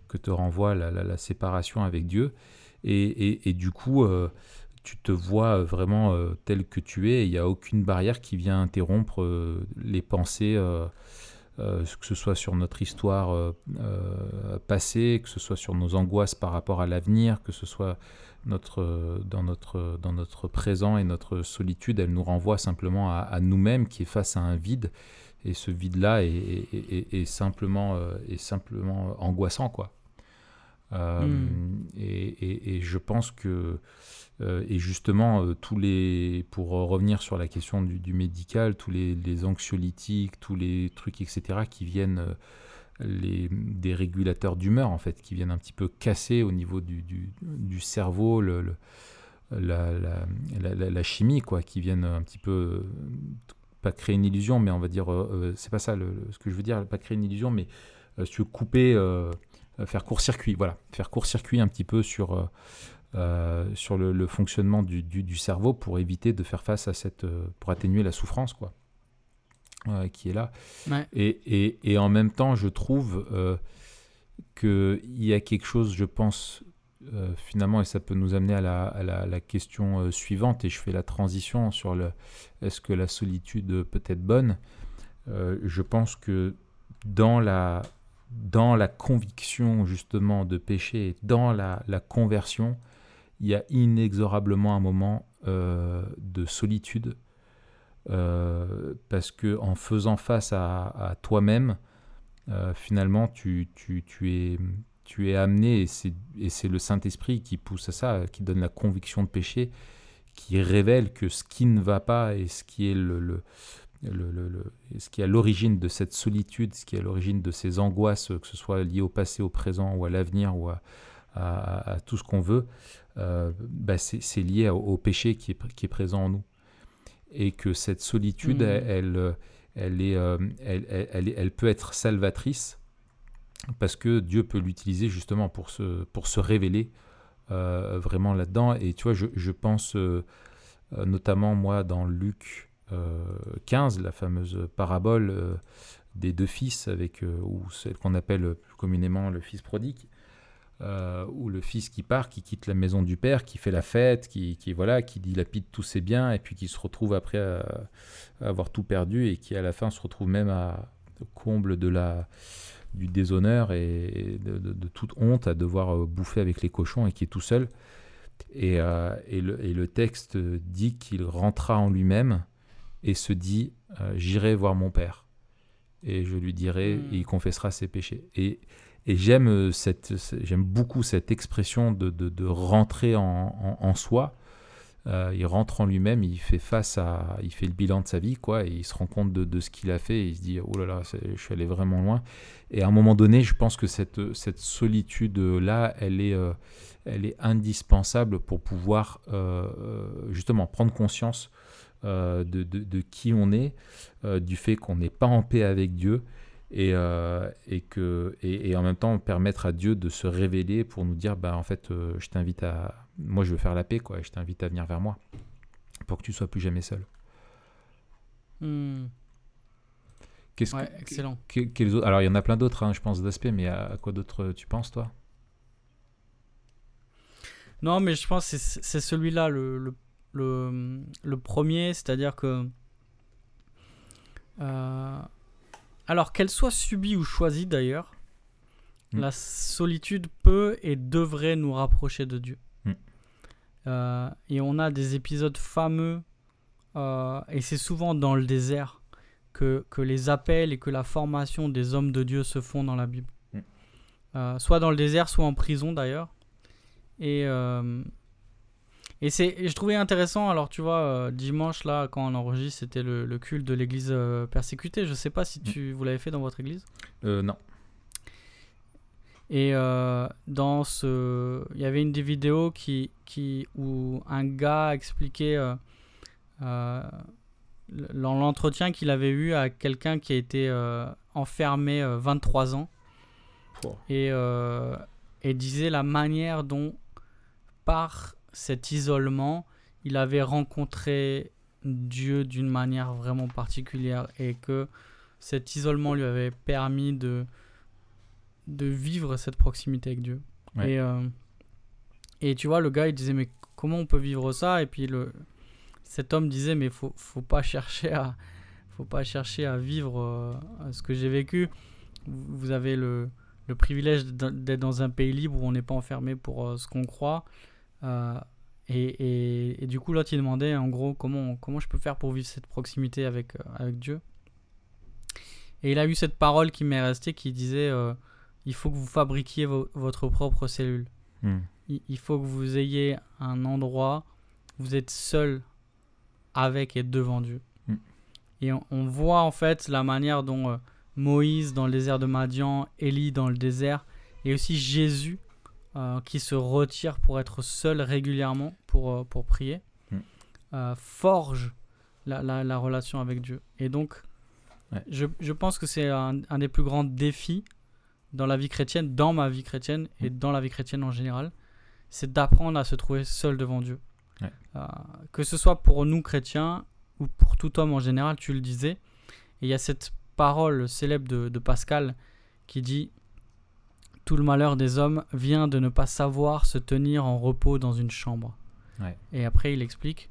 que te renvoie la, séparation avec Dieu. Et, du coup, euh, tu te vois vraiment euh, tel que tu es, il n'y a aucune barrière qui vient interrompre les pensées, que ce soit sur notre histoire passée, que ce soit sur nos angoisses par rapport à l'avenir, que ce soit notre, dans, notre, dans notre présent et notre solitude, elle nous renvoie simplement à, nous-mêmes qui est face à un vide et ce vide-là est, simplement, euh, est simplement angoissant, quoi. Euh, et, je pense que, euh, et justement, tous les, pour revenir sur la question du, médical, tous les, anxiolytiques, tous les trucs, etc., qui viennent les, des régulateurs d'humeur, en fait, qui viennent un petit peu casser au niveau du, du, cerveau, le, la, la, la, chimie, quoi, qui viennent un petit peu pas créer une illusion, mais on va dire, euh, euh, c'est pas ça ce que je veux dire, pas créer une illusion, mais euh, si tu couper, faire court-circuit, voilà, faire court-circuit un petit peu sur, sur le, fonctionnement du, du, cerveau pour éviter de faire face à cette, pour atténuer la souffrance, quoi, qui est là. Et, et, et, en même temps, je trouve qu'il y a quelque chose, je pense, euh, finalement, et ça peut nous amener à la, question euh, suivante, et je fais la transition sur le est-ce que la solitude peut être bonne? Euh, Je pense que dans la, dans la conviction justement de péché, dans la, conversion, il y a inexorablement un moment de solitude, parce que en faisant face à, toi-même, finalement, tu, es amené, et c'est le Saint-Esprit qui pousse à ça, qui donne la conviction de péché, qui révèle que ce qui ne va pas et ce qui est le, le, ce qui est à l'origine de cette solitude, ce qui est à l'origine de ces angoisses, que ce soit lié au passé, au présent ou à l'avenir ou à, à, tout ce qu'on veut, euh, bah c'est lié au, péché qui est, qui est, présent en nous. Et que cette solitude, mmh. elle, elle, est, euh, elle, elle, peut être salvatrice parce que Dieu peut l'utiliser justement pour se, pour se révéler euh, vraiment là-dedans. Et tu vois, je, je pense notamment, moi, dans Luc 15, la fameuse parabole des deux fils, avec, ou celle qu'on appelle communément le fils prodigue, ou le fils qui part, qui quitte la maison du père, qui fait la fête, qui, voilà, qui dilapide tous ses biens, et puis qui se retrouve après à, avoir tout perdu, et qui à la fin se retrouve même à comble de la du déshonneur et de, toute honte à devoir euh, bouffer avec les cochons et qui est tout seul. Et, euh, et, le, et, le, texte dit qu'il rentra en lui-même et se dit euh, J'irai voir mon Père. Et je lui dirai, hmm. et il confessera ses péchés. Et, et j'aime, cette, j'aime beaucoup cette expression de, de, de rentrer en, en, en soi. Euh, il rentre en lui-même, il fait face à, il fait le bilan de sa vie, quoi, et il se rend compte de, de ce qu'il a fait, et il se dit, oh là là, je suis allé vraiment loin. Et à un moment donné, je pense que cette, cette solitude-là, elle est, euh, elle est indispensable pour pouvoir euh, justement prendre conscience de, de, de, qui on est, du fait qu'on n'est pas en paix avec Dieu, et, et, que, et, et, en même temps permettre à Dieu de se révéler pour nous dire, bah, en fait, je t'invite à moi je veux faire la paix, quoi, et je t'invite à venir vers moi pour que tu sois plus jamais seul. Hmm. ouais, excellent. alors il y en a plein d'autres, hein, je pense, d'aspects, mais à, quoi d'autre tu penses, toi? Non, mais je pense que c'est celui-là le, le, le, le, premier, c'est-à-dire que. Euh, alors qu'elle soit subie ou choisie d'ailleurs, hmm. la solitude peut et devrait nous rapprocher de Dieu. Euh, et on a des épisodes fameux, euh, et c'est souvent dans le désert que, que, les appels et que la formation des hommes de Dieu se font dans la Bible. Mm. Soit dans le désert, soit en prison d'ailleurs. Et, et, c'est, je trouvais intéressant, alors tu vois, dimanche là, quand on enregistre, c'était le, le culte de l'église persécutée. Je sais pas si tu, vous l'avez fait dans votre église. non. Et euh, dans ce, il y avait une des vidéos qui, qui où un gars expliquait euh, euh, l'entretien qu'il avait eu à quelqu'un qui a été enfermé 23 ans et, et disait la manière dont par cet isolement il avait rencontré Dieu d'une manière vraiment particulière et que cet isolement lui avait permis de de vivre cette proximité avec Dieu. Et, euh, et tu vois, le gars, il disait, mais comment on peut vivre ça? Et puis le, cet homme disait, mais faut, faut pas chercher à, faut pas chercher à vivre euh, ce que j'ai vécu. Vous avez le, le privilège d'être dans un pays libre où on n'est pas enfermé pour euh, ce qu'on croit. Et, et, et, du coup, l'autre, il demandait, en gros, comment, comment je peux faire pour vivre cette proximité avec, avec Dieu. Et il a eu cette parole qui m'est restée qui disait il faut que vous fabriquiez votre propre cellule. Hmm. Il, faut que vous ayez un endroit où vous êtes seul avec et devant Dieu. Hmm. Et on, voit en fait la manière dont euh, Moïse dans le désert de Madian, Élie dans le désert, et aussi Jésus euh, qui se retire pour être seul régulièrement pour, euh, pour prier, hmm. forge la, la, relation avec Dieu. Et donc, je, je, pense que c'est un, un, des plus grands défis dans la vie chrétienne, dans ma vie chrétienne et mm. dans la vie chrétienne en général, c'est d'apprendre à se trouver seul devant Dieu. Euh, que ce soit pour nous chrétiens ou pour tout homme en général, tu le disais. Et il y a cette parole célèbre de, Pascal qui dit Tout le malheur des hommes vient de ne pas savoir se tenir en repos dans une chambre. Et après, il explique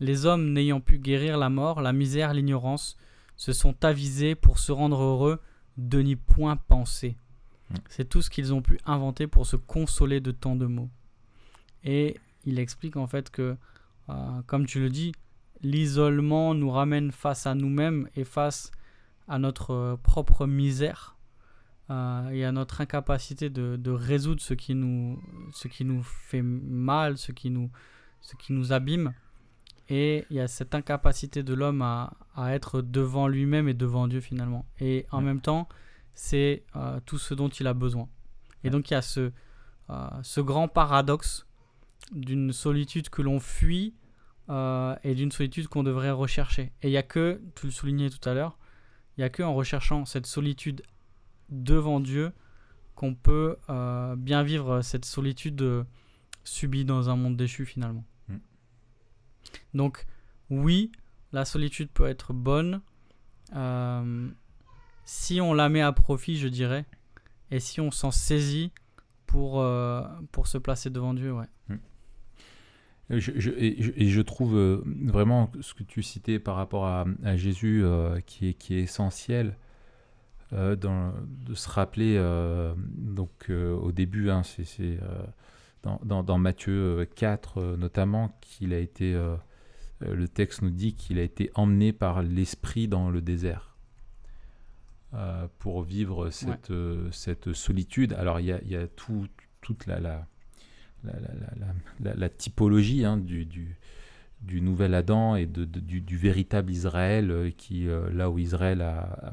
Les hommes n'ayant pu guérir la mort, la misère, l'ignorance, se sont avisés pour se rendre heureux de n'y point penser. Mm. C'est tout ce qu'ils ont pu inventer pour se consoler de tant de mots. Et il explique en fait que, euh, comme tu le dis, l'isolement nous ramène face à nous-mêmes et face à notre euh, propre misère euh, et à notre incapacité de, résoudre ce qui, nous, ce qui nous fait mal, ce qui nous, ce qui nous abîme. Et il y a cette incapacité de l'homme à, à, être devant lui-même et devant Dieu finalement. Et en même temps, c'est euh, tout ce dont il a besoin. Et donc il y a ce, euh, ce grand paradoxe d'une solitude que l'on fuit euh, et d'une solitude qu'on devrait rechercher. Et il n'y a que, tu le soulignais tout à l'heure, il n'y a que en recherchant cette solitude devant Dieu qu'on peut bien vivre cette solitude subie dans un monde déchu finalement. Donc oui, la solitude peut être bonne euh, si on la met à profit, je dirais, et si on s'en saisit pour, euh, pour se placer devant Dieu. Ouais. Hmm. Je, et, je, trouve euh, vraiment ce que tu citais par rapport à, Jésus qui, est, qui est essentiel dans, de se rappeler donc au début hein, c'est dans, dans, Matthieu 4 notamment qu'il a été, le texte nous dit qu'il a été emmené par l'Esprit dans le désert. pour vivre cette, cette solitude. Alors il y a, y a tout, toute la, la, la, la typologie hein, du, du, du nouvel Adam et de, du, véritable Israël, euh, qui, euh, là où Israël a,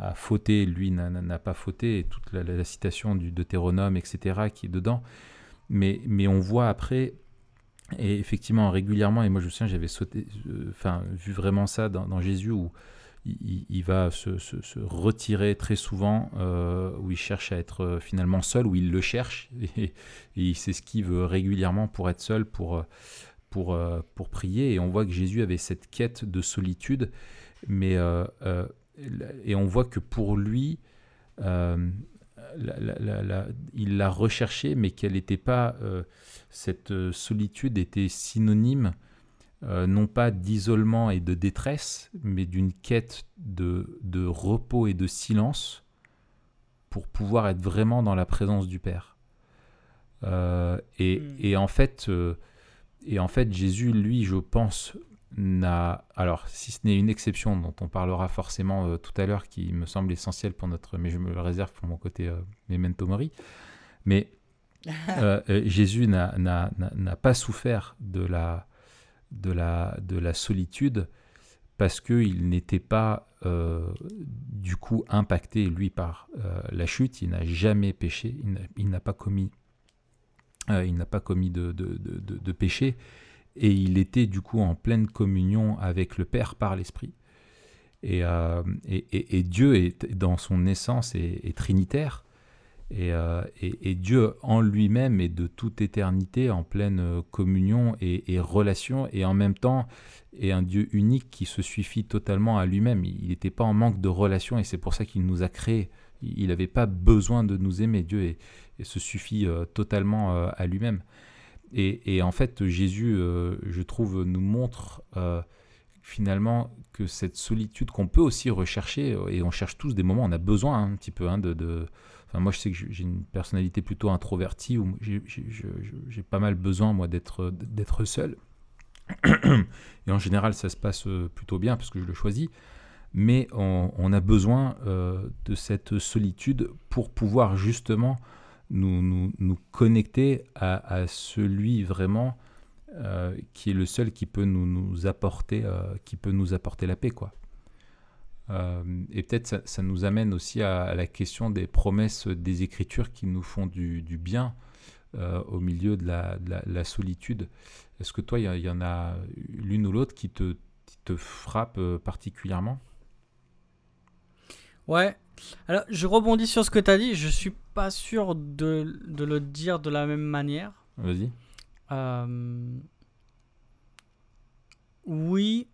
a, fauté, lui n'a pas fauté, et toute la, citation du Deutéronome, etc., qui est dedans. Mais, mais on voit après, et effectivement régulièrement, et moi je me souviens, j'avais sauté, euh, enfin, vu vraiment ça dans, Jésus, où il, va se, retirer très souvent, où il cherche à être finalement seul, où il le cherche, et, et il s'esquive régulièrement pour être seul, pour pour, euh, pour prier. Et on voit que Jésus avait cette quête de solitude, mais, euh, euh, et on voit que pour lui, il l'a recherché, mais qu'elle n'était pas, cette solitude était synonyme non pas d'isolement et de détresse, mais d'une quête de, de, repos et de silence pour pouvoir être vraiment dans la présence du Père. et, hmm. et, en fait, et en fait, Jésus, lui, je pense, n'a. Alors, si ce n'est une exception dont on parlera forcément euh, tout à l'heure, qui me semble essentielle pour notre. Mais je me le réserve pour mon côté euh, memento mori. Mais euh, Jésus n'a pas souffert de la, de la, de la solitude parce qu'il n'était pas du coup impacté, lui, par la chute. Il n'a jamais péché, il n'a pas commis euh, il n'a pas commis de, de, péché, et il était du coup en pleine communion avec le Père par l'Esprit. Et, euh, et, Dieu est dans son essence est, trinitaire, euh, et, Dieu en lui-même est de toute éternité en pleine communion et, relation, et en même temps est un Dieu unique qui se suffit totalement à lui-même. Il n'était pas en manque de relation, et c'est pour ça qu'il nous a créés. Il n'avait pas besoin de nous aimer. Dieu est, et se suffit euh, totalement euh, à lui-même. Et, en fait, Jésus, euh, je trouve, nous montre finalement que cette solitude qu'on peut aussi rechercher, et on cherche tous des moments, on a besoin un petit peu hein, de, Enfin, moi, je sais que j'ai une personnalité plutôt introvertie, où j'ai pas mal besoin, moi, d'être seul. Et en général, ça se passe plutôt bien parce que je le choisis. Mais on, a besoin de cette solitude pour pouvoir justement nous, nous, connecter à, celui vraiment euh, qui est le seul qui peut nous, apporter, euh, qui peut nous apporter la paix, quoi. Euh, et peut-être ça, nous amène aussi à, la question des promesses des Écritures qui nous font du, bien au milieu de la, la, solitude. Est-ce que toi, il y, en a l'une ou l'autre qui te, qui te frappe particulièrement? Ouais, alors, je rebondis sur ce que tu as dit. Je suis pas sûr de, de, le dire de la même manière. Vas-y. Euh, oui,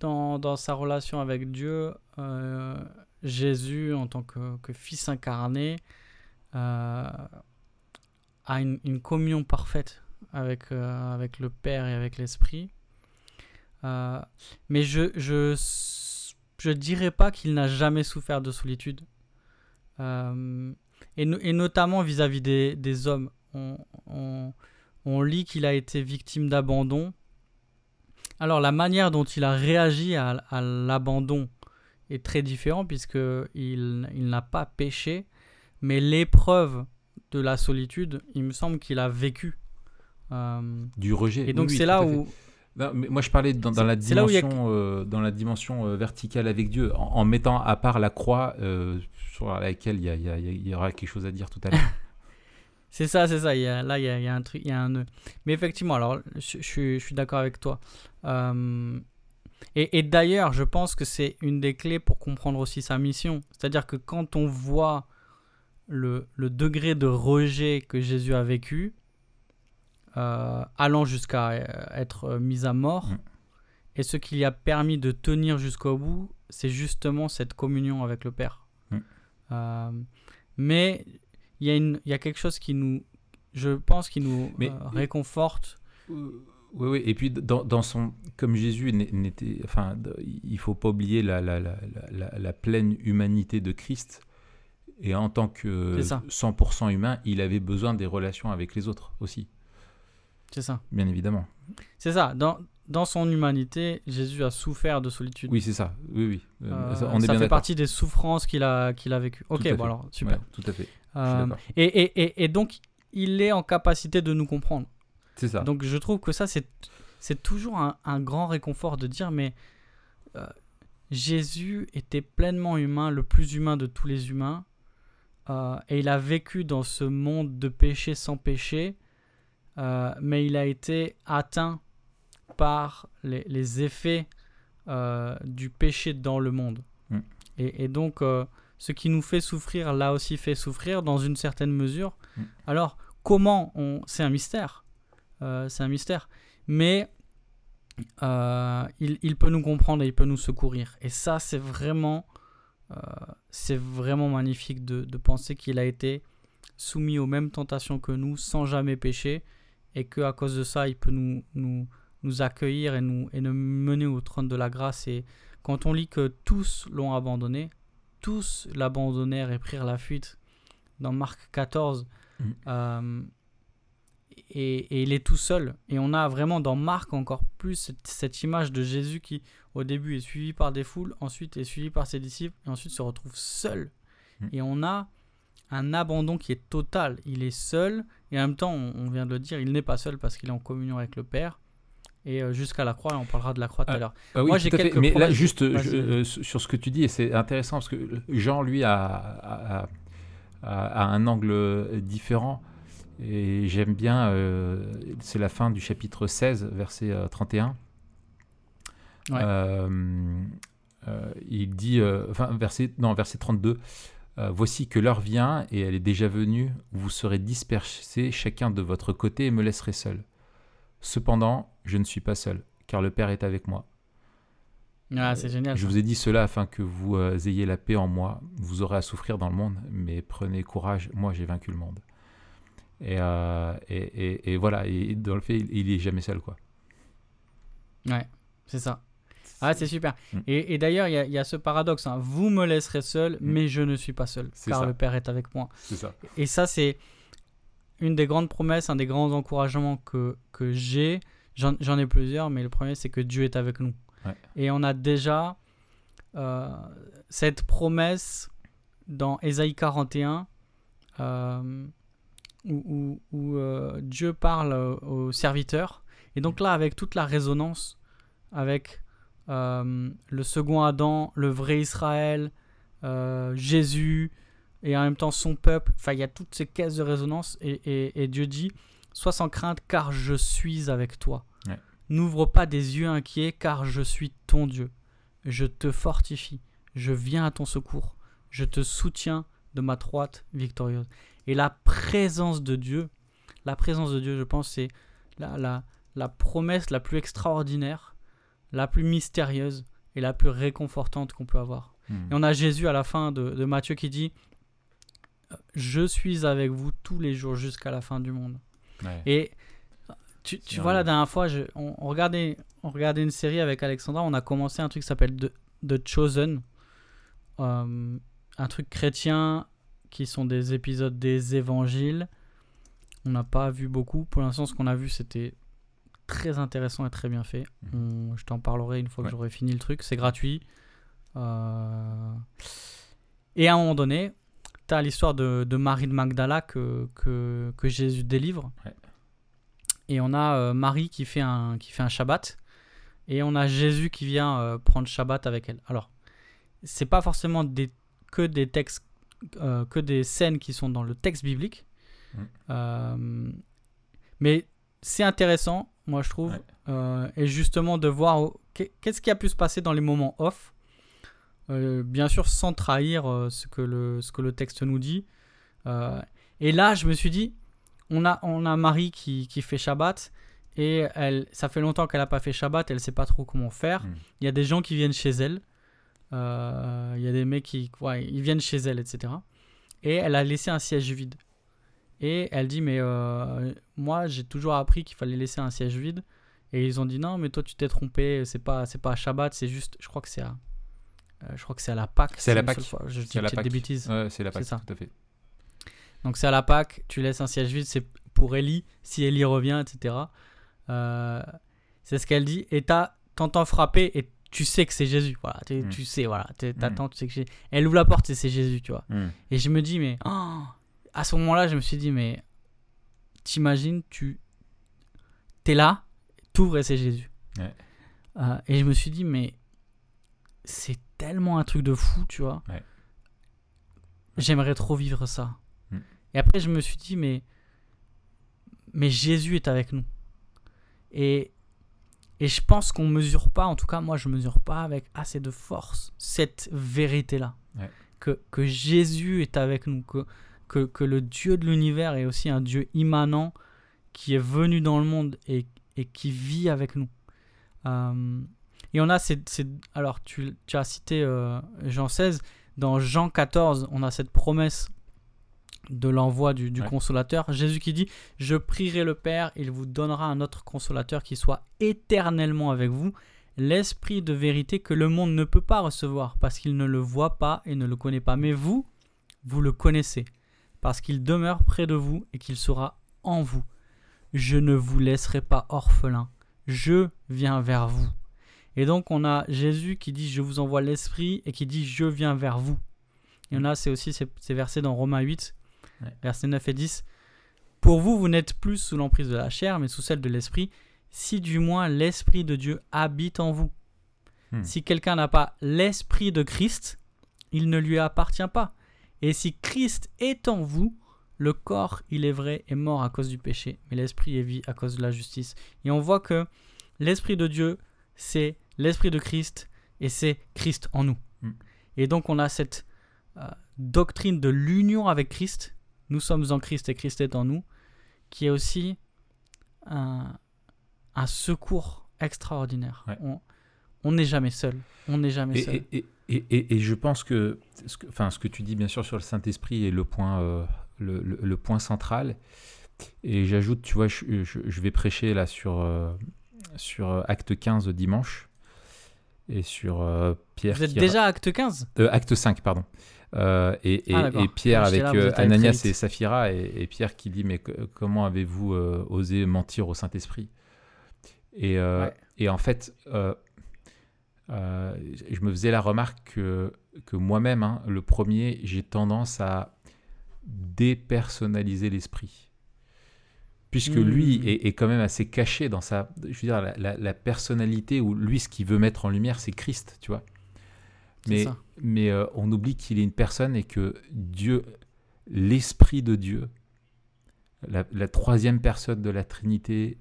dans, dans, sa relation avec Dieu, euh, Jésus, en tant que, que fils incarné, euh, a une, une, communion parfaite avec, avec le Père et avec l'Esprit. mais je, je je dirais pas qu'il n'a jamais souffert de solitude. Euh, et, et, notamment vis-à-vis des, des, hommes. On, on, on lit qu'il a été victime d'abandon. Alors la manière dont il a réagi à, à l'abandon est très différente puisqu'il il, n'a pas péché, mais l'épreuve de la solitude, il me semble qu'il a vécu. Euh, du rejet. Et donc c'est là où moi, je parlais dans, la, dimension, euh, dans la dimension euh, verticale avec Dieu, en, mettant à part la croix euh, sur laquelle il y, y, aura quelque chose à dire tout à l'heure. c'est ça, c'est ça. Y a, là, il y a, un truc, il y a un nœud. Mais effectivement, alors, je, je, suis d'accord avec toi. et, et d'ailleurs, je pense que c'est une des clés pour comprendre aussi sa mission. C'est-à-dire que quand on voit le, le degré de rejet que Jésus a vécu, allant jusqu'à euh, être euh, mis à mort. Mm. Et ce qui lui a permis de tenir jusqu'au bout, c'est justement cette communion avec le Père. Mm. mais il y, y a quelque chose qui nous, je pense, qui nous réconforte. Oui, oui, et puis dans, dans son, comme Jésus n'était, enfin, il faut pas oublier la, la, la, la, pleine humanité de Christ. Et en tant que C'est ça. 100% humain, il avait besoin des relations avec les autres aussi, C'est ça. bien évidemment. C'est ça. Dans, dans son humanité, Jésus a souffert de solitude. Oui, c'est ça. Oui, oui. Euh, Euh, ça, on est ça bien fait partie des souffrances qu'il a, qu'il a vécues. Ok, bon alors, super. Ouais, tout à fait. Euh, et, et, et, et donc, il est en capacité de nous comprendre. C'est ça. Donc, je trouve que ça, c'est, c'est toujours un, un grand réconfort de dire, mais euh, Jésus était pleinement humain, le plus humain de tous les humains. et il a vécu dans ce monde de péché sans péché, euh, mais il a été atteint par les, les effets euh, du péché dans le monde. Mm. Et, et donc, euh, ce qui nous fait souffrir l'a aussi fait souffrir dans une certaine mesure. Mm. Alors, comment on... C'est un mystère. C'est un mystère. Mais il, il peut nous comprendre et il peut nous secourir. Et ça, c'est vraiment, c'est vraiment magnifique de, de penser qu'il a été soumis aux mêmes tentations que nous sans jamais pécher et qu'à cause de ça, il peut nous, nous, nous accueillir et nous, et nous mener au trône de la grâce. Et quand on lit que tous l'ont abandonné, tous l'abandonnèrent et prirent la fuite, dans Marc 14, Mhm. euh, et, et il est tout seul. Et on a vraiment dans Marc encore plus cette, cette image de Jésus qui, au début, est suivi par des foules, ensuite est suivi par ses disciples, et ensuite se retrouve seul. Mhm. Et on a un abandon qui est total. Il est seul, et en même temps, on, vient de le dire, il n'est pas seul parce qu'il est en communion avec le Père. Et euh, jusqu'à la croix, et on parlera de la croix tout à Ah, l'heure. Ah oui, Moi, j'ai quelques Mais là, juste euh, je- euh, sur ce que tu dis, et c'est intéressant parce que Jean, lui, a, a- a- un angle différent. Et j'aime bien, euh, c'est la fin du chapitre 16, verset euh, 31. Ouais. Euh, euh, il dit, euh, enfin, verset, non, verset 32. Euh, Voici que l'heure vient et elle est déjà venue où vous serez dispersés chacun de votre côté et me laisserez seul. Cependant, je ne suis pas seul, car le Père est avec moi. Ah, c'est génial. Je ça. vous ai dit cela afin que vous euh, ayez la paix en moi. Vous aurez à souffrir dans le monde, mais prenez courage, moi j'ai vaincu le monde. Et, euh, et, et- et voilà, et dans le fait, il, il est jamais seul, quoi. Ouais, c'est ça. Ah, c'est super. Mm. Et, et d'ailleurs, il y, a- il y a ce paradoxe. hein. Vous me laisserez seul, mais je ne suis pas seul, car ça. le Père est avec moi. C'est ça. Et ça, c'est une des grandes promesses, un des grands encouragements que, que j'ai. J'en ai plusieurs, mais le premier, c'est que Dieu est avec nous. Ouais. Et on a déjà euh, cette promesse dans Ésaïe 41, euh, où, où- où, euh, Dieu parle aux serviteurs. Et donc là, avec toute la résonance, avec le second Adam, le vrai Israël, euh, Jésus, et en même temps son peuple. Enfin, il y a toutes ces caisses de résonance et, et- et Dieu dit Sois sans crainte, car je suis avec toi. Ouais. N'ouvre pas des yeux inquiets, car je suis ton Dieu. Je te fortifie. Je viens à ton secours. Je te soutiens de ma droite victorieuse. Et la présence de Dieu, la présence de Dieu, je pense, c'est la, la, la promesse la plus extraordinaire, la plus mystérieuse et la plus réconfortante qu'on peut avoir. Hmm. Et on a Jésus à la fin de, de Matthieu qui dit Je suis avec vous tous les jours jusqu'à la fin du monde. Ouais. Et tu, tu vois, la dernière fois, je- on, on regardait, on regardait une série avec Alexandra. On a commencé un truc qui s'appelle The, The Chosen. Euh, un truc chrétien qui sont des épisodes des évangiles. On n'a pas vu beaucoup. Pour l'instant, ce qu'on a vu, c'était très intéressant et très bien fait. On- je t'en parlerai une fois que j'aurai fini le truc. C'est gratuit. Euh, Et à un moment donné, tu as l'histoire de, de Marie de Magdala que, que, que Jésus délivre. Ouais. Et on a euh, Marie qui fait, un, qui fait un Shabbat. Et on a Jésus qui vient euh, prendre Shabbat avec elle. Alors, c'est pas forcément des, que des textes, que des scènes qui sont dans le texte biblique. Mais c'est intéressant, moi je trouve. Ouais. Euh, et justement de voir qu'est-ce qui a pu se passer dans les moments off. Euh, bien sûr, sans trahir euh, ce, que le, ce que le texte nous dit. Et là, je me suis dit, on a, on a Marie qui, qui fait Shabbat. Et elle, ça fait longtemps qu'elle n'a pas fait Shabbat, elle sait pas trop comment faire. Mm. Il y a des gens qui viennent chez elle. Il y a des mecs qui ouais, ils viennent chez elle, etc. Et elle a laissé un siège vide. Et elle dit, mais euh, moi, j'ai toujours appris qu'il fallait laisser un siège vide. Et ils ont dit, non, mais toi, tu t'es trompé, c'est pas, c'est pas à Shabbat, c'est juste, je crois que c'est à, euh, je crois que c'est à la Pâque. C'est à la Pâque. Je dis la des bêtises. Ouais, c'est la Pâque, ça. tout à fait. Donc c'est à la Pâque, tu laisses un siège vide, c'est pour Ellie, si Ellie revient, etc. Euh, c'est ce qu'elle dit. Et t'entends frapper et tu sais que c'est Jésus. Voilà, tu, Mm. tu sais, voilà. t'es- Mm. T'attends, tu sais que c'est- Elle ouvre la porte et c'est Jésus, tu vois. Hmm. Et je me dis, mais oh, à ce moment-là, je me suis dit, mais t'imagines, tu t'es là, t'ouvres et c'est Jésus. Ouais. Euh, et je me suis dit, mais c'est tellement un truc de fou, tu vois. Ouais. J'aimerais trop vivre ça. Mm. Et après, je me suis dit, mais, mais Jésus est avec nous. Et, et je pense qu'on mesure pas, en tout cas, moi, je mesure pas avec assez de force cette vérité-là. Ouais. Que, que Jésus est avec nous, que, que, que le Dieu de l'univers est aussi un Dieu immanent qui est venu dans le monde et, et qui vit avec nous. Euh, et on a cette- alors tu, tu as cité euh, Jean 16, dans Jean 14, on a cette promesse de l'envoi du, du Ouais. consolateur. Jésus qui dit, je prierai le Père, il vous donnera un autre consolateur qui soit éternellement avec vous, l'esprit de vérité que le monde ne peut pas recevoir parce qu'il ne le voit pas et ne le connaît pas. Mais vous, vous le connaissez parce qu'il demeure près de vous et qu'il sera en vous. Je ne vous laisserai pas orphelin. Je viens vers vous. Et donc on a Jésus qui dit je vous envoie l'Esprit et qui dit je viens vers vous. Et on a c'est aussi ces, ces versets dans Romains 8, Ouais. versets 9 et 10. Pour vous, vous n'êtes plus sous l'emprise de la chair, mais sous celle de l'Esprit, si du moins l'Esprit de Dieu habite en vous. Hmm. Si quelqu'un n'a pas l'Esprit de Christ, il ne lui appartient pas. Et si Christ est en vous, le corps, il est vrai, est mort à cause du péché, mais l'Esprit est vie à cause de la justice. Et on voit que l'Esprit de Dieu, c'est l'Esprit de Christ, et c'est Christ en nous. Mm. Et donc on a cette euh, doctrine de l'union avec Christ, nous sommes en Christ et Christ est en nous, qui est aussi un, un secours extraordinaire. Ouais. On- n'est jamais seul. On n'est jamais seul. Et, et, et, et, et je pense que ce, que enfin, ce que tu dis bien sûr sur le Saint-Esprit est le point, euh, le, le- le point central. Et j'ajoute, tu vois, je, je- je vais prêcher là sur, euh, sur euh, Acte 15 dimanche. Et sur euh, Pierre. Vous êtes qui- déjà acte 15 euh, acte 5, pardon. Et, et- Ah, et Pierre avec là, Ananias et Saphira, et, Pierre qui dit Mais comment avez-vous osé mentir au Saint-Esprit? Et, Ouais. et en fait, euh, je me faisais la remarque que, que moi-même, hein, le premier, j'ai tendance à dépersonnaliser l'esprit. Puisque lui Hmm. est, est quand même assez caché dans sa. Je veux dire, la, la- la personnalité, où lui, ce qu'il veut mettre en lumière, c'est Christ, tu vois. Mais, mais euh, on oublie qu'il est une personne et que Dieu, l'Esprit de Dieu, la, la troisième personne de la Trinité,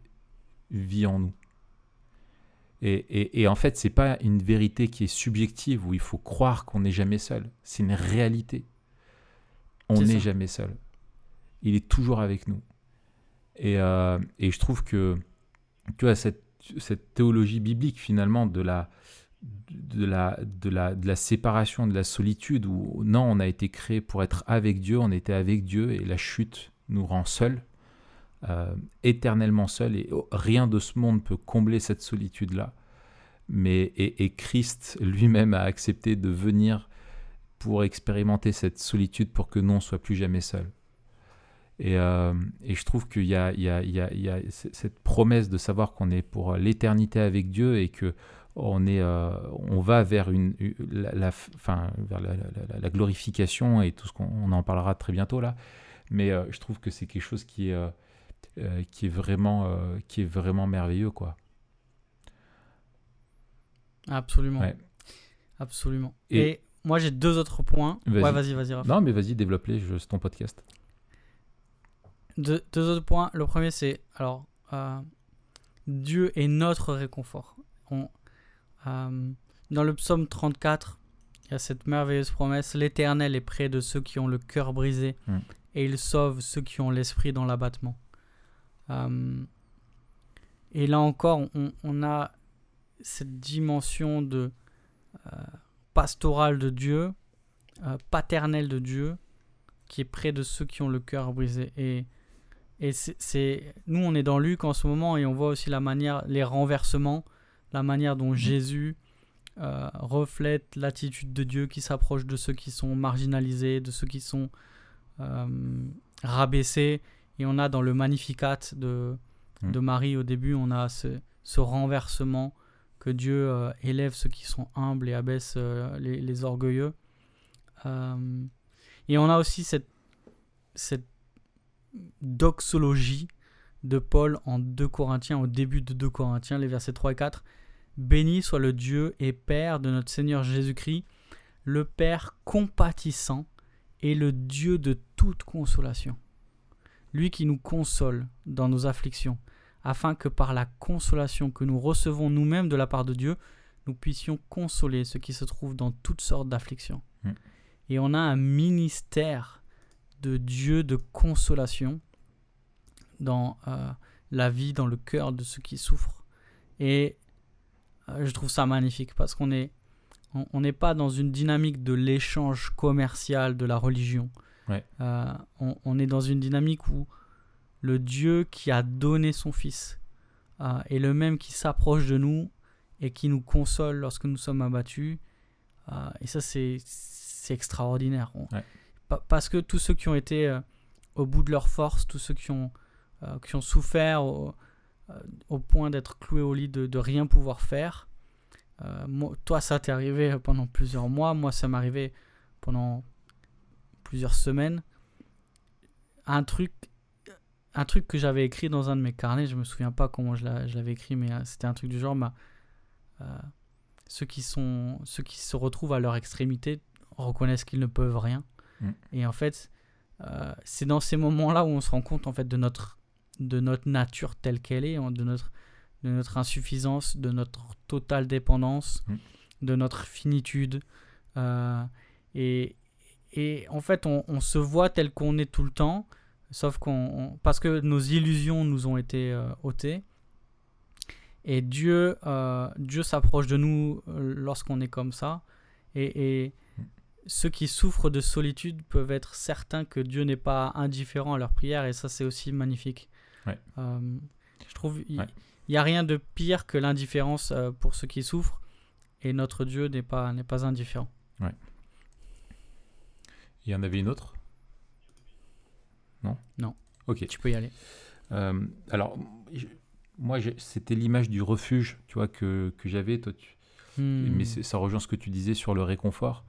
vit en nous. Et, et- et en fait, c'est pas une vérité qui est subjective où il faut croire qu'on n'est jamais seul. C'est une réalité. On n'est jamais seul. Il est toujours avec nous. Et, euh, et je trouve que tu vois, cette, cette théologie biblique finalement de la, de, la, de, la, de la séparation, de la solitude, où non, on a été créé pour être avec Dieu, on était avec Dieu et la chute nous rend seuls, euh, éternellement seuls, et rien de ce monde peut combler cette solitude-là. Mais, et, Christ lui-même a accepté de venir pour expérimenter cette solitude pour que nous, on soit plus jamais seuls. Et, euh, et je trouve qu'il y y, y, y a cette promesse de savoir qu'on est pour l'éternité avec Dieu et que on, est, euh, on va vers, une, la, la f- enfin, vers la, la- glorification et tout ce qu'on on en parlera très bientôt là. Mais euh, je trouve que c'est quelque chose qui est, euh, qui est, vraiment, euh, qui est vraiment merveilleux. Quoi. Absolument. Ouais. Absolument. Et- Et, moi, j'ai deux autres points. Vas-y. Ouais, vas-y, vas-y. Non, mais vas-y, développe-les, c'est ton podcast. Deux, deux autres points. Le premier, c'est alors euh, Dieu est notre réconfort. On, dans le psaume 34, il y a cette merveilleuse promesse L'Éternel est près de ceux qui ont le cœur brisé Mm. et il sauve ceux qui ont l'esprit dans l'abattement. Euh, et là encore, on, on a cette dimension de euh, pastorale de Dieu, euh, paternelle de Dieu, qui est près de ceux qui ont le cœur brisé. Et, et c'est, c'est- nous, on est dans Luc en ce moment et on voit aussi la manière, les renversements, la manière dont Jésus euh, reflète l'attitude de Dieu qui s'approche de ceux qui sont marginalisés, de ceux qui sont euh, rabaissés. Et on a dans le Magnificat de, Mm. de Marie au début, on a ce, ce renversement que Dieu euh, élève ceux qui sont humbles et abaisse euh, les, les orgueilleux. Euh, et on a aussi cette, cette doxologie de Paul en 2 Corinthiens, au début de 2 Corinthiens, les versets 3 et 4. Béni soit le Dieu et Père de notre Seigneur Jésus-Christ, le Père compatissant et le Dieu de toute consolation. Lui qui nous console dans nos afflictions, afin que par la consolation que nous recevons nous-mêmes de la part de Dieu, nous puissions consoler ceux qui se trouvent dans toutes sortes d'afflictions. Mm. Et on a un ministère de Dieu de consolation dans euh, la vie, dans le cœur de ceux qui souffrent. Et euh, je trouve ça magnifique parce qu'on est on on n'est pas dans une dynamique de l'échange commercial de la religion. Ouais. Euh, on, on est dans une dynamique où le Dieu qui a donné son Fils euh, est le même qui s'approche de nous et qui nous console lorsque nous sommes abattus. Euh, et ça, c'est extraordinaire. On- Ouais. pa- parce que tous ceux qui ont été au bout de leur force, tous ceux qui ont, qui ont souffert au, au point d'être cloués au lit, de, de rien pouvoir faire, moi- toi, ça t'est arrivé pendant plusieurs mois, moi, ça m'est arrivé pendant plusieurs semaines. Un truc, un truc que j'avais écrit dans un de mes carnets, je me souviens pas comment je l'a- je l'avais écrit, mais euh, c'était un truc du genre, bah, euh, ceux, qui sont, ceux qui se retrouvent à leur extrémité reconnaissent qu'ils ne peuvent rien. Mm. Et en fait, euh, c'est dans ces moments-là où on se rend compte en fait de notre, de notre nature telle qu'elle est, de notre, de notre insuffisance, de notre totale dépendance, Mm. de notre finitude. Euh, et, et en fait, on, on se voit tel qu'on est tout le temps, sauf qu'on on- parce que nos illusions nous ont été euh, ôtées. Et Dieu, euh, Dieu s'approche de nous euh, lorsqu'on est comme ça. Et, et ceux qui souffrent de solitude peuvent être certains que Dieu n'est pas indifférent à leur prière. Et ça, c'est aussi magnifique. Ouais. Euh, je trouve il Ouais. n'y a rien de pire que l'indifférence pour ceux qui souffrent. Et notre Dieu n'est pas, n'est pas indifférent. Il y en avait une autre? Non? Non. Ok. Tu peux y aller. Euh, alors, je- moi, c'était l'image du refuge, tu vois, que, que j'avais. Toi, tu- Hmm. mais ça rejoint ce que tu disais sur le réconfort,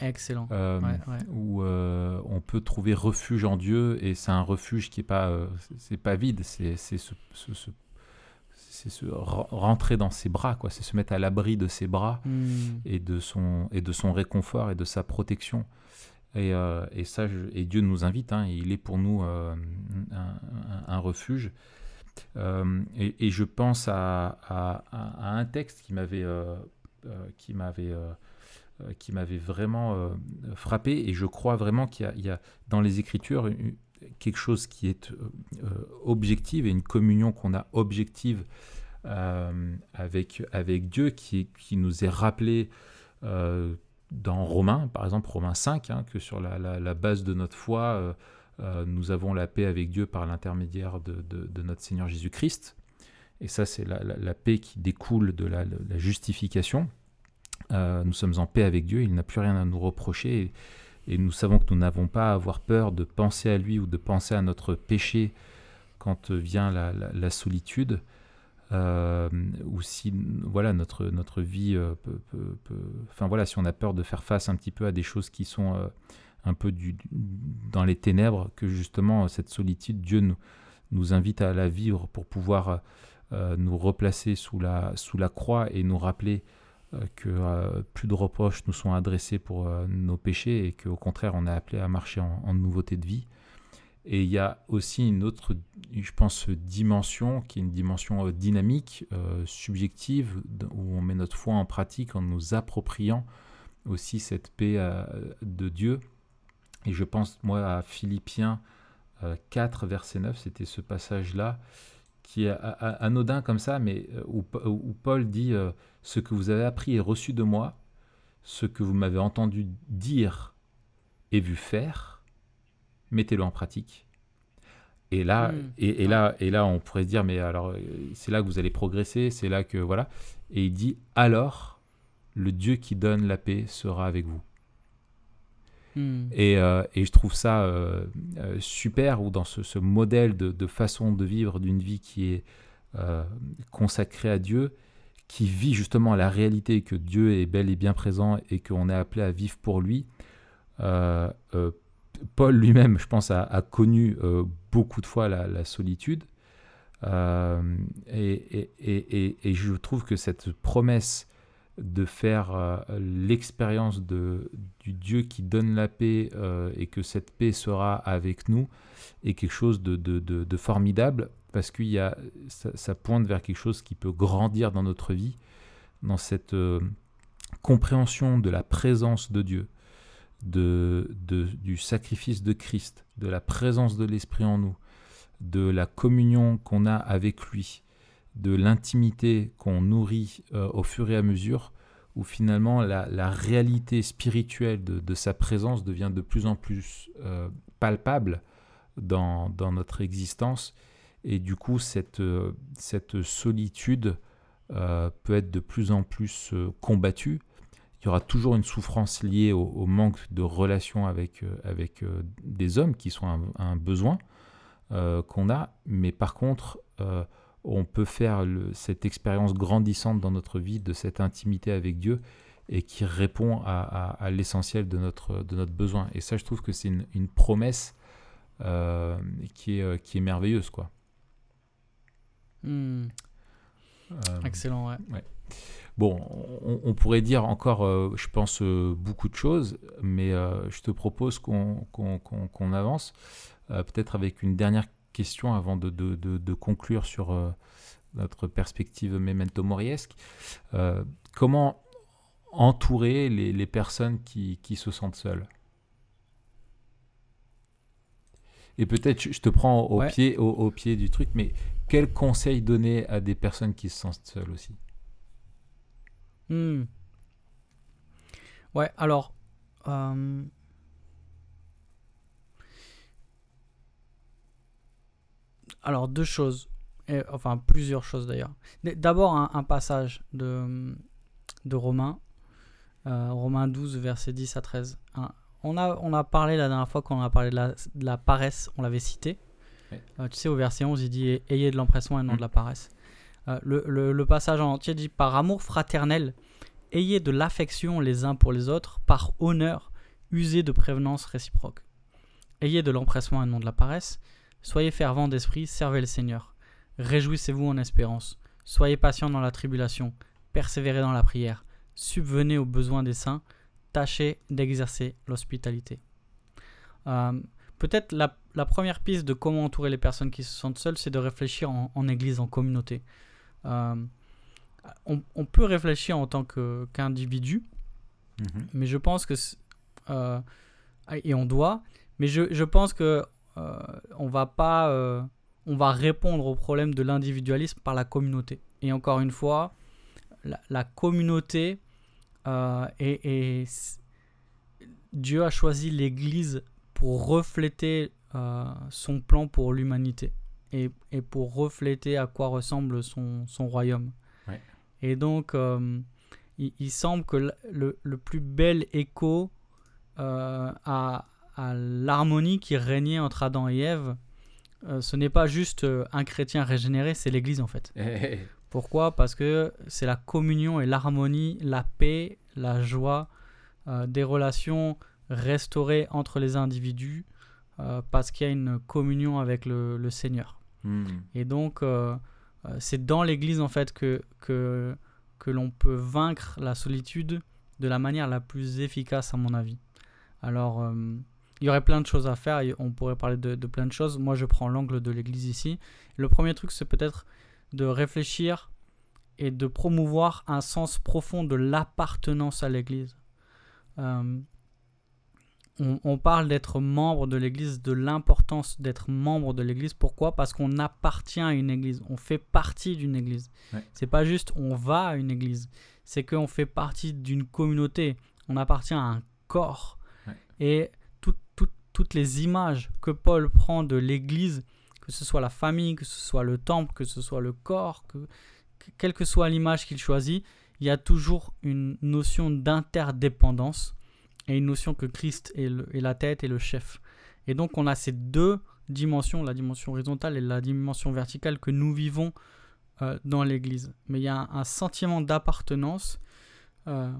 Excellent. euh, Ouais, ouais. où euh, on peut trouver refuge en Dieu, et c'est un refuge qui est pas, euh, c'est- pas vide, c'est se, rentrer dans ses bras, quoi. C'est se mettre à l'abri de ses bras Hmm. et de son et de son réconfort et de sa protection. Et, euh, et ça, et Dieu nous invite. hein, il est pour nous euh, un, refuge. Euh, et, je pense à, un texte qui m'avait qui m'avait qui m'avait vraiment frappé. Et je crois vraiment qu'il y a, dans les Écritures quelque chose qui est objective et une communion qu'on a objective avec, avec Dieu qui, qui nous est rappelé euh, dans Romains, par exemple Romains 5, hein, que sur la, la- base de notre foi, euh, euh, nous avons la paix avec Dieu par l'intermédiaire de, de- notre Seigneur Jésus-Christ. Et ça, c'est la, la- paix qui découle de la, justification. Euh, nous sommes en paix avec Dieu, il n'a plus rien à nous reprocher. Et, et nous savons que nous n'avons pas à avoir peur de penser à lui ou de penser à notre péché quand vient la solitude. Euh, ou si voilà notre notre vie euh, voilà si on a peur de faire face un petit peu à des choses qui sont euh, un peu dans les ténèbres que justement cette solitude Dieu nous invite à la vivre pour pouvoir nous replacer sous la sous la croix et nous rappeler que plus de reproches nous sont adressés pour nos péchés et qu'au contraire on est appelé à marcher en nouveauté de vie et il y a aussi une autre, je pense, dimension qui est une dimension euh, dynamique, euh, subjective, où on met notre foi en pratique en nous appropriant aussi cette paix euh, de Dieu. Et je pense, moi, à Philippiens euh, 4, verset 9, c'était ce passage-là, qui est anodin comme ça, mais où, Pa- où Paul dit Ce que vous avez appris et reçu de moi, ce que vous m'avez entendu dire et vu faire, mettez-le en pratique. Et là, Mm. et, et là, et là, on pourrait se dire, mais alors, euh, c'est là que vous allez progresser, c'est là que voilà. Et il dit, alors, le Dieu qui donne la paix sera avec vous. Hmm. Et, euh, et je trouve ça euh, euh, super, ou dans ce, ce modèle de, de façon de vivre d'une vie qui est euh, consacrée à Dieu, qui vit justement la réalité que Dieu est bel et bien présent et qu'on est appelé à vivre pour lui. Euh, euh, Paul lui-même, je pense, a, connu euh, beaucoup de fois la, solitude. Euh, et, je trouve que cette promesse de faire euh, l'expérience du Dieu qui donne la paix et que cette paix sera avec nous est quelque chose de, formidable parce que ça, pointe vers quelque chose qui peut grandir dans notre vie, dans cette compréhension de la présence de Dieu, de, du sacrifice de Christ, de la présence de l'Esprit en nous, de la communion qu'on a avec lui, de l'intimité qu'on nourrit euh, au fur et à mesure, où finalement la, réalité spirituelle de, sa présence devient de plus en plus euh, palpable dans, notre existence. Et du coup, cette, euh, cette solitude peut être de plus en plus combattue. Il y aura toujours une souffrance liée au, au manque de relation avec, euh, avec euh, des hommes qui sont un, un besoin euh, qu'on a. Mais par contre, on peut faire le- cette expérience grandissante dans notre vie de cette intimité avec Dieu et qui répond à, à- à l'essentiel de notre, de notre besoin. Et ça, je trouve que c'est une, une promesse qui, est, qui est merveilleuse. Quoi. Hmm. Excellent, ouais. Bon, on, on pourrait dire encore, euh, je pense, euh, beaucoup de choses, mais euh, je te propose qu'on avance, peut-être avec une dernière question avant de, de- de- de conclure sur notre perspective memento moriesque. Comment entourer les, les personnes qui, qui se sentent seules? Et peut-être, je je te prends au, Ouais. pied, au, au pied du truc, mais quel conseil donner à des personnes qui se sentent seules aussi? Hmm. Ouais, alors. euh, Alors, deux choses. Et, enfin, plusieurs choses d'ailleurs. D- D'abord, un, un passage de, de Romains. euh, Romains 12, versets 10 à 13. Hein, On a, on a parlé la dernière fois quand on a parlé de la, de la paresse, on l'avait cité. Ouais. Euh, tu sais, au verset 11, il dit Ayez de l'empressement et non Mm. de la paresse. Euh, le, passage en entier dit Par amour fraternel, ayez de l'affection les uns pour les autres, par honneur, usez de prévenance réciproque. Ayez de l'empressement et non de la paresse. Soyez fervents d'esprit, servez le Seigneur. Réjouissez-vous en espérance. Soyez patients dans la tribulation. Persévérez dans la prière. Subvenez aux besoins des saints. Tâchez d'exercer l'hospitalité. Euh, Peut-être la, première piste de comment entourer les personnes qui se sentent seules, c'est de réfléchir en église, en communauté. Euh, on, on peut réfléchir en tant qu'individu, mais je pense que euh, et on doit mais je, je pense que euh, on va pas on va répondre au problème de l'individualisme par la communauté. Et encore une fois la, la communauté euh, est- Dieu a choisi l'Église pour refléter euh, son plan pour l'humanité et, et pour refléter à quoi ressemble son, son royaume. Ouais. Et donc, euh, il, il semble que le, plus bel écho euh, à, à l'harmonie qui régnait entre Adam et Ève, euh, ce n'est pas juste un chrétien régénéré, c'est l'Église en fait. Pourquoi? Parce que c'est la communion et l'harmonie, la paix, la joie, des relations restaurées entre les individus, euh, parce qu'il y a une communion avec le, le Seigneur. Hmm. Et donc, euh, euh, c'est dans l'Église en fait que, que, que l'on peut vaincre la solitude de la manière la plus efficace à mon avis. Alors, euh, il y aurait plein de choses à faire, et on pourrait parler de, de plein de choses. Moi, je prends l'angle de l'Église ici. Le premier truc, c'est peut-être de réfléchir et de promouvoir un sens profond de l'appartenance à l'Église. Euh, on, on parle d'être membre de l'Église, de l'importance d'être membre de l'Église. Pourquoi? Parce qu'on appartient à une Église, on fait partie d'une Église. Ouais. C'est pas juste on va à une Église, c'est qu'on fait partie d'une communauté, on appartient à un corps. Ouais. Et tout- tout- toutes les images que Paul prend de l'Église, que ce soit la famille, que ce soit le temple, que ce soit le corps, que, que- quelle que soit l'image qu'il choisit, il y a toujours une notion d'interdépendance et une notion que Christ est, la tête et le chef. Et donc on a ces deux dimensions, la dimension horizontale et la dimension verticale que nous vivons euh, dans l'Église. Mais il y a un, sentiment d'appartenance euh,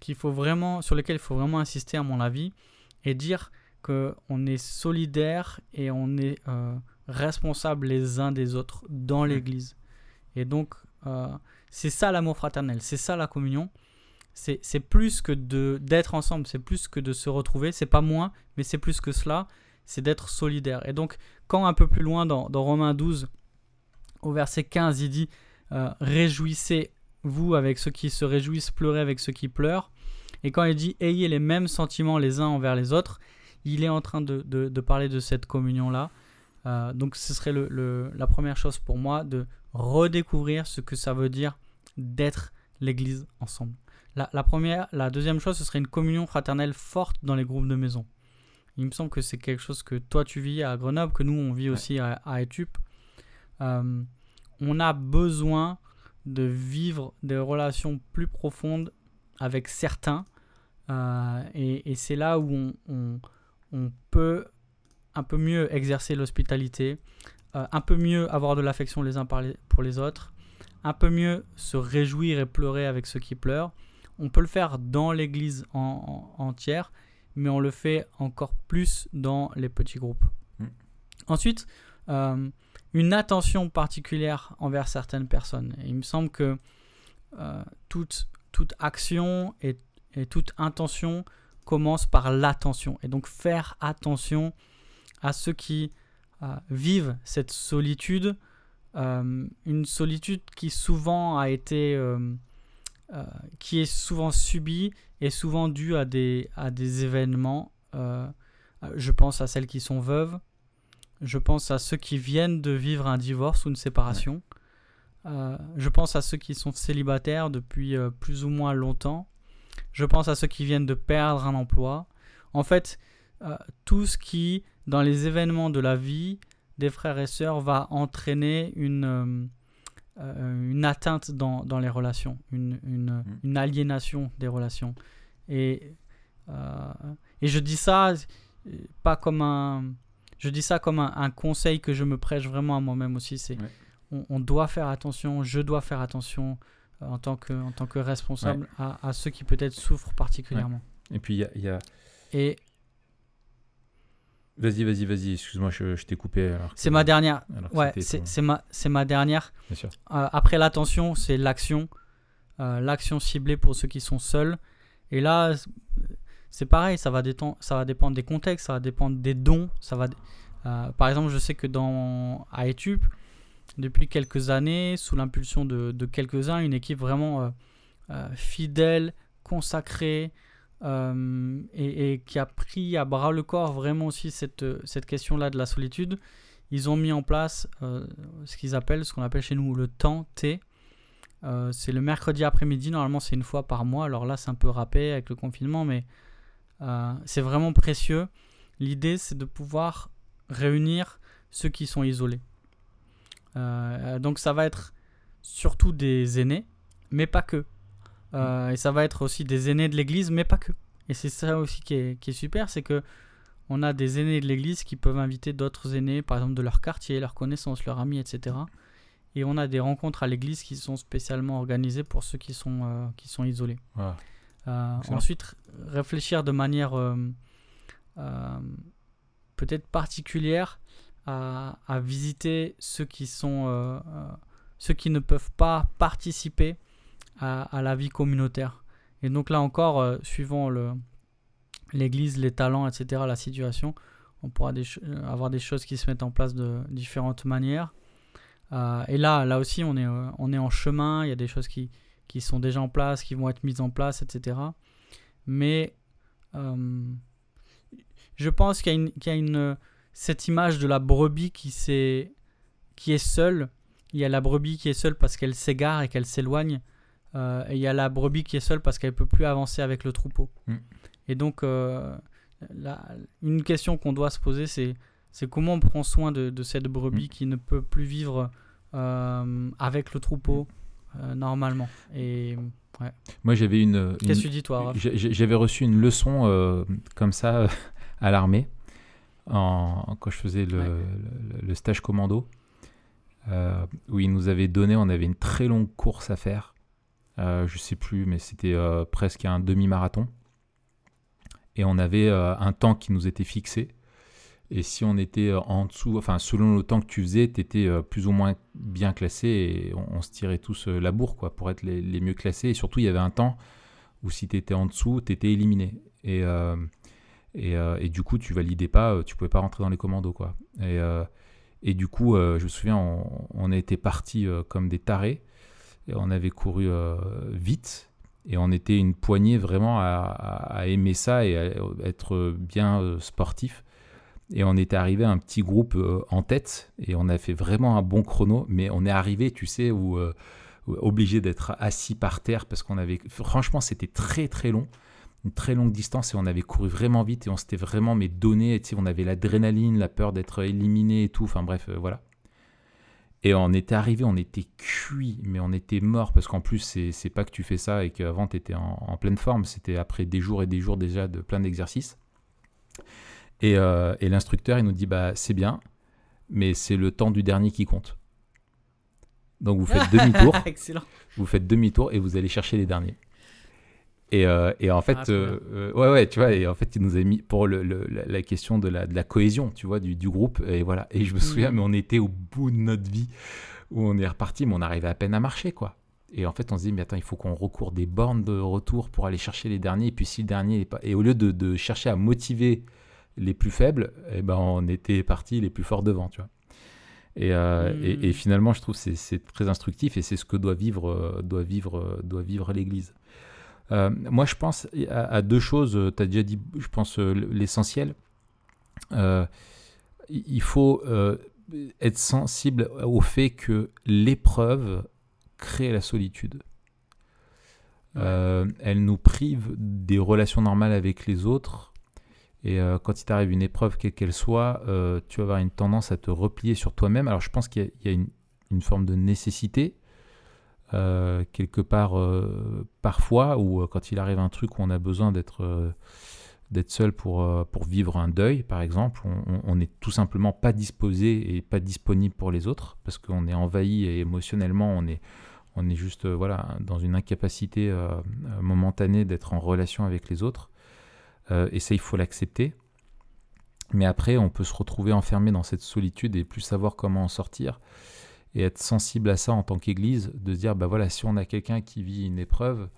qu'il faut vraiment, sur lequel il faut vraiment insister à mon avis et dire qu'on est solidaire et on est euh, responsable les uns des autres dans l'Église. Et donc c'est ça l'amour fraternel, c'est ça la communion. C'est plus que d'être ensemble, c'est plus que de se retrouver, c'est pas moins, mais c'est plus que cela, c'est d'être solidaire. Et donc, quand un peu plus loin dans, Romains 12, au verset 15, il dit euh, Réjouissez-vous avec ceux qui se réjouissent, pleurez avec ceux qui pleurent. Et quand il dit Ayez les mêmes sentiments les uns envers les autres, il est en train de, parler de cette communion-là. Euh, donc, ce serait la première chose pour moi de redécouvrir ce que ça veut dire d'être l'Église ensemble. La, première, la deuxième chose, ce serait une communion fraternelle forte dans les groupes de maison. Il me semble que c'est quelque chose que toi tu vis à Grenoble, que nous on vit aussi à, à Etup. Euh, on a besoin de vivre des relations plus profondes avec certains. Euh, et, c'est là où on, on, peut un peu mieux exercer l'hospitalité, euh, un peu mieux avoir de l'affection les uns pour les autres, un peu mieux se réjouir et pleurer avec ceux qui pleurent. On peut le faire dans l'église en, entière, mais on le fait encore plus dans les petits groupes. Mm. Ensuite, euh, une attention particulière envers certaines personnes. il me semble que euh, toute, toute action et, et, toute intention commence par l'attention. Et donc faire attention à ceux qui euh, vivent cette solitude, une solitude qui souvent a été, euh, qui est souvent subie et souvent due à des, à des événements. je pense à celles qui sont veuves, je pense à ceux qui viennent de vivre un divorce ou une séparation. je pense à ceux qui sont célibataires depuis plus ou moins longtemps. Je pense à ceux qui viennent de perdre un emploi. En fait, tout ce qui dans les événements de la vie des frères et sœurs va entraîner une, euh, euh, une atteinte dans, dans, les relations, une, une, mm. une, aliénation des relations. Et, euh, et je dis ça pas comme un... Je dis ça comme un, conseil que je me prêche vraiment à moi-même aussi. C'est on, doit faire attention, je dois faire attention en tant que, en tant que responsable à, à, ceux qui peut-être souffrent particulièrement. Et puis il y a, y a... Et Vas-y, vas-y, vas-y, excuse-moi, je, t'ai coupé. C'est ma dernière. Ouais, c'est ma, ma dernière. Bien sûr. Euh, après l'attention, c'est l'action. Euh, l'action ciblée pour ceux qui sont seuls. Et là, c'est pareil, ça va, ça va dépendre des contextes, ça va dépendre des dons. Ça va, euh, par exemple, je sais que dans à depuis quelques années, sous l'impulsion de, de quelques-uns, une équipe vraiment fidèle, consacrée, euh, et, qui a pris à bras le corps vraiment aussi cette, cette question-là de la solitude, ils ont mis en place euh, ce qu'ils appellent, ce qu'on appelle chez nous le temps T. Euh, c'est le mercredi après-midi, normalement c'est une fois par mois, alors là c'est un peu râpé avec le confinement, mais c'est vraiment précieux. L'idée c'est de pouvoir réunir ceux qui sont isolés. donc ça va être surtout des aînés, mais pas que. Euh, et ça va être aussi des aînés de l'Église, mais pas que. Et c'est ça aussi qui est, qui est super, c'est que on a des aînés de l'Église qui peuvent inviter d'autres aînés, par exemple de leur quartier, leurs connaissances, leurs amis, etc. Et on a des rencontres à l'Église qui sont spécialement organisées pour ceux qui sont, euh, qui sont isolés. Euh, ensuite, réfléchir de manière peut-être particulière à, à, visiter ceux qui sont ceux qui ne peuvent pas participer à, la vie communautaire. Et donc là encore, euh, suivant l'église, les talents, etc., la situation, on pourra euh, avoir des choses qui se mettent en place de différentes manières. Euh, et là, là aussi, on est, en chemin, il y a des choses qui, sont déjà en place, qui vont être mises en place, etc. Mais je pense qu'il y a, cette image de la brebis qui, qui est seule. Il y a la brebis qui est seule parce qu'elle s'égare et qu'elle s'éloigne. Euh, et il y a la brebis qui est seule parce qu'elle peut plus avancer avec le troupeau. Mm. Et donc, euh, une question qu'on doit se poser, c'est comment on prend soin de, de cette brebis mm. qui ne peut plus vivre euh, avec le troupeau, normalement. Et ouais. Moi, j'avais une. Qu'est-ce que tu dis, toi J'avais reçu une leçon comme ça à l'armée en, quand je faisais le, le, stage commando, où ils nous avaient donné, on avait une très longue course à faire. Euh, je sais plus, mais c'était euh, presque un demi-marathon. Et on avait euh, un temps qui nous était fixé. Et si on était en dessous, enfin selon le temps que tu faisais, tu étais plus ou moins bien classé et on, se tirait tous la bourre quoi, pour être les, mieux classés. Et surtout, il y avait un temps où si tu étais en dessous, tu étais éliminé. Et euh, et, du coup, tu validais pas, tu pouvais pas rentrer dans les commandos, quoi. Et, et du coup, je me souviens, on, on été partis comme des tarés. Et on avait couru vite. Et on était une poignée vraiment à, aimer ça et à être bien sportif. Et on était arrivé à un petit groupe en tête. Et on a fait vraiment un bon chrono. Mais on est arrivé, tu sais, obligé d'être assis par terre parce qu'on avait. Franchement, c'était très très long une très longue distance et on avait couru vraiment vite et on s'était vraiment mais donné, sais, on avait l'adrénaline, la peur d'être éliminé et tout, enfin bref, euh, voilà. Et on était arrivé, on était cuit, mais on était mort parce qu'en plus, c'est pas que tu fais ça et qu'avant tu étais en, pleine forme, c'était après des jours et des jours déjà de plein d'exercices. Et, euh, et l'instructeur, il nous dit bah c'est bien, mais c'est le temps du dernier qui compte. Donc vous faites demi-tour. vous faites demi-tour et vous allez chercher les derniers. Et, euh, et, en fait, ah, euh, euh, ouais, ouais, tu vois, et en fait, il nous a mis pour le, la question de la, de la, cohésion, tu vois, du, du, groupe. Et voilà. Et je me souviens, mm. mais on était au bout de notre vie où on est reparti, mais on arrivait à peine à marcher, quoi. Et en fait, on se dit, mais attends, il faut qu'on recourt des bornes de retour pour aller chercher les derniers. Et puis, si le dernier pas. Et au lieu de, de, chercher à motiver les plus faibles, eh ben, on était parti les plus forts devant, tu vois. Et, mm. et, et, finalement, je trouve que c'est très instructif et c'est ce que doit vivre, doit vivre, doit vivre l'Église. Euh, moi, je pense à, deux choses. Euh, tu as déjà dit, je pense, euh, l'essentiel. il faut être sensible au fait que l'épreuve crée la solitude. elle nous prive des relations normales avec les autres. Et quand il t'arrive une épreuve, quelle qu'elle soit, tu vas avoir une tendance à te replier sur toi-même. Alors je pense qu'il y, a, une, une, forme de nécessité euh, quelque part euh, parfois, ou euh, quand il arrive un truc où on a besoin d'être d'être seul pour, pour vivre un deuil, par exemple, on n'est tout simplement pas disposé et pas disponible pour les autres, parce qu'on est envahi et émotionnellement, on est, on est juste voilà, dans une incapacité momentanée d'être en relation avec les autres. et ça, il faut l'accepter. Mais après, on peut se retrouver enfermé dans cette solitude et plus savoir comment en sortir et être sensible à ça en tant qu'Église, de se dire, bah voilà, si on a quelqu'un qui vit une épreuve,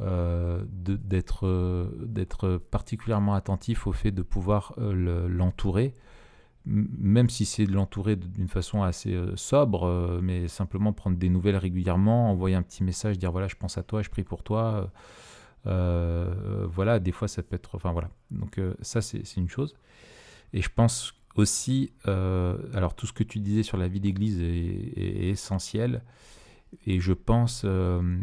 euh, d'être d'être particulièrement attentif au fait de pouvoir euh, l'entourer, même si c'est de l'entourer d'une façon assez euh, sobre, euh, mais simplement prendre des nouvelles régulièrement, envoyer un petit message, dire voilà, je pense à toi, je prie pour toi. voilà, des fois ça peut être. Enfin voilà. Donc ça, c'est une chose. Et je pense aussi, euh, alors tout ce que tu disais sur la vie d'église est, essentiel, et je pense euh,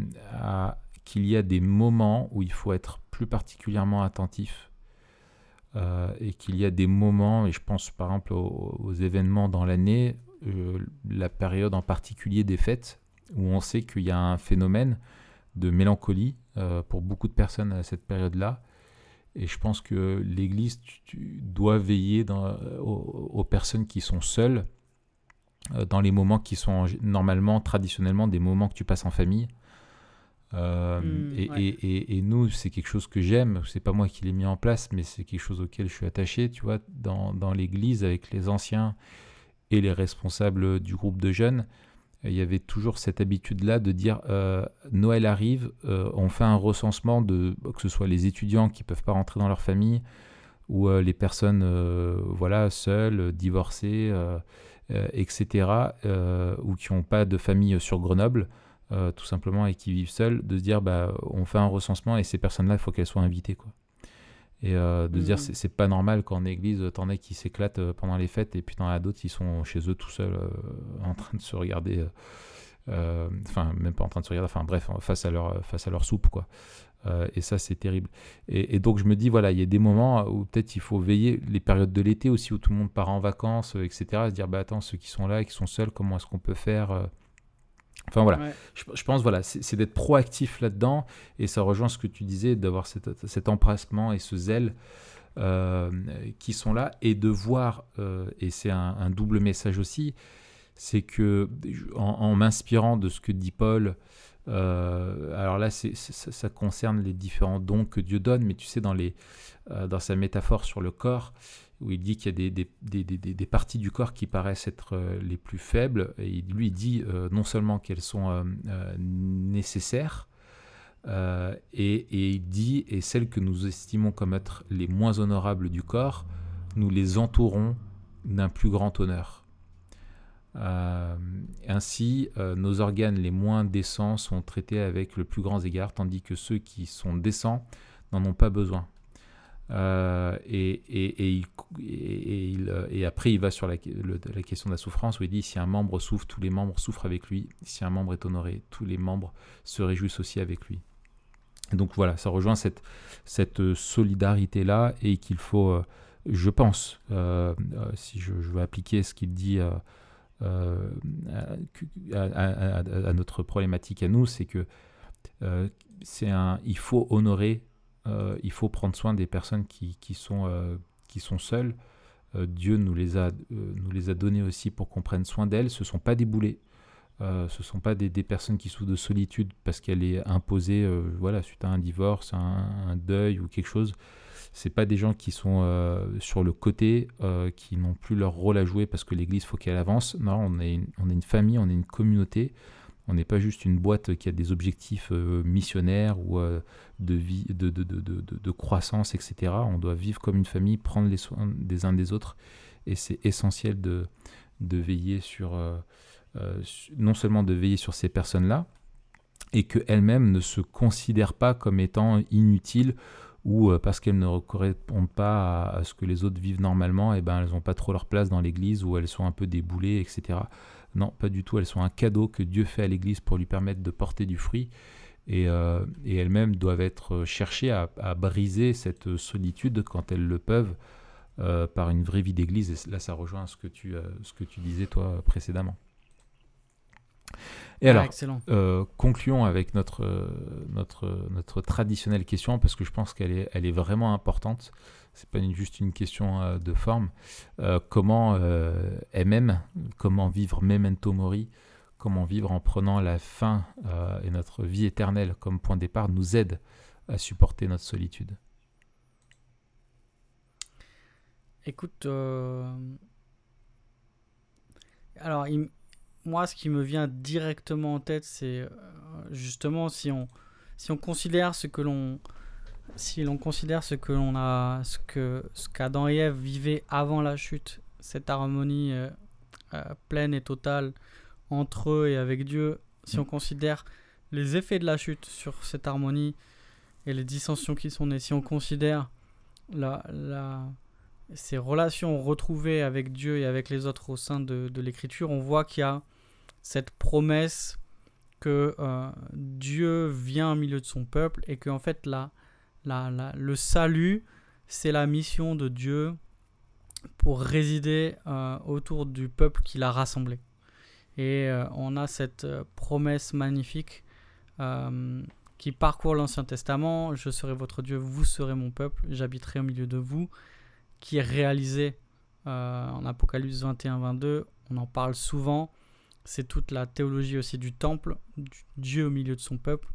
qu'il y a des moments où il faut être plus particulièrement attentif, euh, et qu'il y a des moments, et je pense par exemple aux, événements dans l'année, la période en particulier des fêtes, où on sait qu'il y a un phénomène de mélancolie pour beaucoup de personnes à cette période-là, et je pense que l'Église doit veiller dans, aux, personnes qui sont seules euh, dans les moments qui sont normalement, traditionnellement, des moments que tu passes en famille. Euh, mmh, et, et, et, nous, c'est quelque chose que j'aime. C'est pas moi qui l'ai mis en place, mais c'est quelque chose auquel je suis attaché. Tu vois, dans, dans l'Église, avec les anciens et les responsables du groupe de jeunes, il y avait toujours cette habitude-là de dire euh, Noël arrive, euh, on fait un recensement de que ce soit les étudiants qui peuvent pas rentrer dans leur famille ou euh, les personnes voilà seules, divorcées, etc. ou qui n'ont pas de famille sur Grenoble, tout simplement et qui vivent seuls, de se dire bah on fait un recensement et ces personnes-là il faut qu'elles soient invitées. Et euh, de se dire, mm. c'est pas normal qu'en église, t'en as qui s'éclatent euh, pendant les fêtes et puis t'en as d'autres qui sont chez eux tout seuls euh, en train de se regarder. Enfin, même pas en train de se regarder, enfin bref, face à leur, face à leur soupe, quoi. et ça, c'est terrible. Et, donc, je me dis, voilà, il y a des moments où peut-être il faut veiller, les périodes de l'été aussi, où tout le monde part en vacances, etc. Se dire, bah attends, ceux qui sont là, qui sont seuls, comment est-ce qu'on peut faire Enfin voilà, je, pense voilà, c'est d'être proactif là-dedans et ça rejoint ce que tu disais, d'avoir cet, empressement et ce zèle euh, qui sont là et de voir, euh, et c'est un, double message aussi, c'est que en, m'inspirant de ce que dit Paul, euh, alors là ça, ça, concerne les différents dons que Dieu donne, mais tu sais, dans, les, dans sa métaphore sur le corps, où il dit qu'il y a des, parties du corps qui paraissent être euh, les plus faibles. Et il, lui dit euh, non seulement qu'elles sont euh, nécessaires, et, et, il dit, et celles que nous estimons comme être les moins honorables du corps, nous les entourons d'un plus grand honneur. ainsi, nos organes les moins décents sont traités avec le plus grand égard, tandis que ceux qui sont décents n'en ont pas besoin. Euh, et, et, et, après, il va sur la, la, question de la souffrance où il dit si un membre souffre, tous les membres souffrent avec lui. Si un membre est honoré, tous les membres se réjouissent aussi avec lui. Donc voilà, ça rejoint cette, cette solidarité-là et qu'il faut, euh, je pense, euh, si je, veux appliquer ce qu'il dit à, notre problématique à nous, c'est que un, il faut honorer euh, il faut prendre soin des personnes qui, sont, euh, qui sont seules. Euh, Dieu nous les, a, a données aussi pour qu'on prenne soin d'elles. Ce ne sont pas des boulets. ce ne sont pas des, personnes qui souffrent de solitude parce qu'elle est imposée voilà, suite à un divorce, un, deuil ou quelque chose. Ce pas des gens qui sont sur le côté, qui n'ont plus leur rôle à jouer parce que l'Église faut qu'elle avance. Non, on est, on est une famille, on est une communauté. On n'est pas juste une boîte qui a des objectifs euh, missionnaires ou euh, de, vie, de, de, de, croissance, etc. On doit vivre comme une famille, prendre les soins des uns des autres. Et c'est essentiel de, veiller sur, euh, non seulement de veiller sur ces personnes-là, et qu'elles-mêmes ne se considèrent pas comme étant inutiles ou parce qu'elles ne correspondent pas à, ce que les autres vivent normalement, et ben elles n'ont pas trop leur place dans l'église ou elles sont un peu déboulées, etc. Non, pas du tout. Elles sont un cadeau que Dieu fait à l'Église pour lui permettre de porter du fruit. Et, euh, elles-mêmes doivent être cherchées à, briser cette solitude quand elles le peuvent euh, par une vraie vie d'Église. Et là, ça rejoint ce que tu, euh, ce que tu disais toi précédemment. Et alors, concluons avec notre, notre, notre traditionnelle question parce que je pense qu'elle est, elle est vraiment importante c'est pas juste une question euh, de forme. Euh, comment MM, comment vivre memento mori, comment vivre en prenant la fin et notre vie éternelle comme point de départ nous aide à supporter notre solitude? Écoute, alors moi, ce qui me vient directement en tête, c'est justement si on si on considère ce que l'on si l'on considère ce que l'on a, ce que ce qu'Adam et Ève vivaient avant la chute, cette harmonie euh, euh, pleine et totale entre eux et avec Dieu, si mm. on considère les effets de la chute sur cette harmonie et les dissensions qui sont nées, si on considère la, la, ces relations retrouvées avec Dieu et avec les autres au sein de, de l'Écriture, on voit qu'il y a cette promesse que euh, Dieu vient au milieu de son peuple et que en fait la, le salut, c'est la mission de Dieu pour résider euh, autour du peuple qu'il a rassemblé. Et euh, on a cette euh, promesse magnifique qui parcourt l'Ancien Testament, je serai votre Dieu, vous serez mon peuple, j'habiterai au milieu de vous, qui est réalisée en Apocalypse 21-22, on en parle souvent, c'est toute la théologie aussi du temple, Dieu au milieu de son peuple,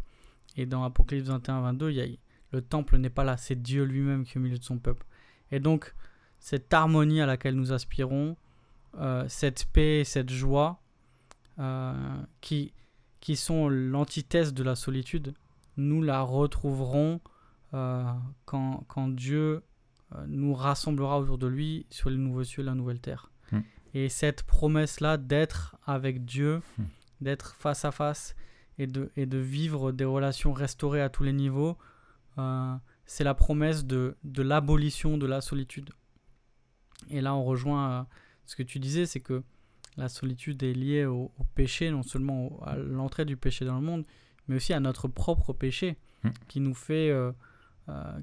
et dans Apocalypse 21-22, il y a le temple n'est pas là, c'est Dieu lui-même qui est au milieu de son peuple. Et donc, cette harmonie à laquelle nous aspirons, euh, cette paix, cette joie, euh, qui, qui sont l'antithèse de la solitude, nous la retrouverons euh, quand, quand, Dieu nous rassemblera autour de lui sur les nouveaux cieux et la nouvelle terre. Hmm. Et cette promesse-là d'être avec Dieu, hmm. d'être face à face et de, et de vivre des relations restaurées à tous les niveaux, euh, c'est la promesse de, de l'abolition de la solitude. Et là, on rejoint euh, ce que tu disais, c'est que la solitude est liée au, péché, non seulement à l'entrée du péché dans le monde, mais aussi à notre propre péché, hmm. qui nous fait, euh,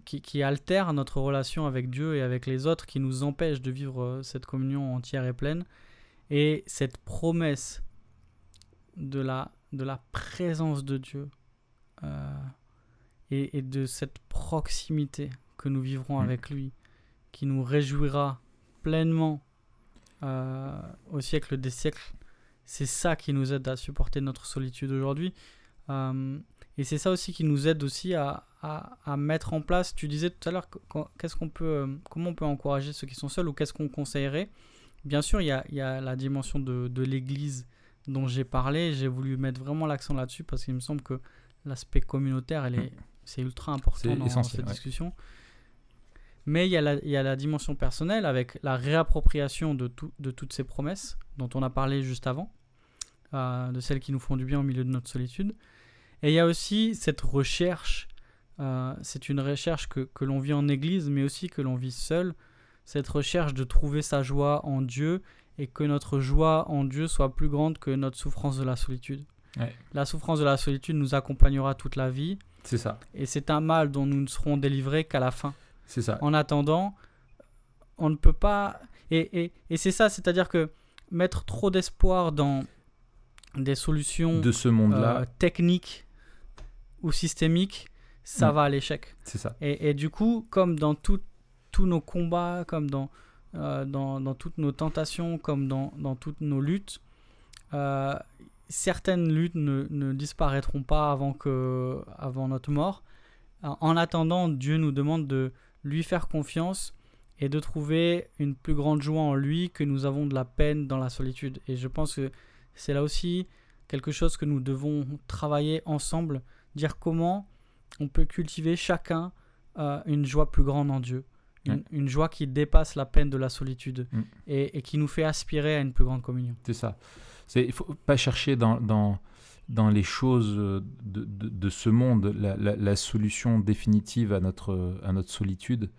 qui, qui, altère notre relation avec Dieu et avec les autres, qui nous empêche de vivre cette communion entière et pleine. Et cette promesse de la de la présence de Dieu euh, et, et de cette proximité que nous vivrons Mm. avec lui, qui nous réjouira pleinement euh, au siècle des siècles. C'est ça qui nous aide à supporter notre solitude aujourd'hui. Euh, et c'est ça aussi qui nous aide aussi à, à- à mettre en place. Tu disais tout à l'heure, qu- qu- qu'est-ce qu'on peut, euh, comment on peut encourager ceux qui sont seuls ou qu'est-ce qu'on conseillerait? Bien sûr, il y a, il y a la dimension de, de l'Église dont j'ai parlé. J'ai voulu mettre vraiment l'accent là-dessus parce qu'il me semble que l'aspect communautaire, elle est, c'est ultra important dans cette ouais. discussion. Mais il y, a la, il y a la dimension personnelle avec la réappropriation de, tout- de toutes ces promesses dont on a parlé juste avant, euh, de celles qui nous font du bien au milieu de notre solitude. Et il y a aussi cette recherche, euh, c'est une recherche que, que l'on vit en Église, mais aussi que l'on vit seul, cette recherche de trouver sa joie en Dieu et que notre joie en Dieu soit plus grande que notre souffrance de la solitude. Ouais. La souffrance de la solitude nous accompagnera toute la vie C'est ça. et c'est un mal dont nous ne serons délivrés qu'à la fin. C'est ça. En attendant, on ne peut pas. Et, et, et c'est ça, c'est-à-dire que mettre trop d'espoir dans des solutions De ce monde-là, euh, techniques ou systémiques, ça Mm. va à l'échec. c'est ça. Et, et du coup, comme dans tout- tous nos combats, comme dans, euh, dans, dans toutes nos tentations, comme dans, dans toutes nos luttes, euh, certaines luttes ne, ne disparaîtront pas avant, que, avant notre mort. En en attendant, Dieu nous demande de lui faire confiance et de trouver une plus grande joie en lui que nous avons de la peine dans la solitude. Et je pense que c'est là aussi quelque chose que nous devons travailler ensemble, dire comment on peut cultiver chacun euh, une joie plus grande en Dieu, une joie qui dépasse la peine de la solitude Mm. et, et qui nous fait aspirer à une plus grande communion. C'est ça. Il faut pas chercher dans, dans, dans les choses euh, de, de, ce monde la, solution définitive à notre, à notre solitude,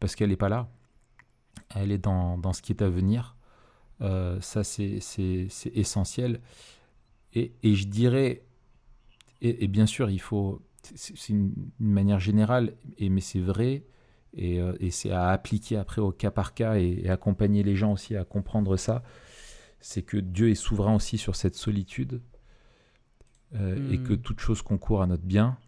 parce qu'elle n'est pas là. Elle est dans, dans ce qui est à venir. Euh, ça, c'est, essentiel. Et, et je dirais, et, bien sûr, il faut, c'est, une, une manière générale, et, mais c'est vrai, et, euh, et c'est à appliquer après au cas par cas et accompagner les gens aussi à comprendre ça c'est que Dieu est souverain aussi sur cette solitude euh, et que toute chose concourt à notre bien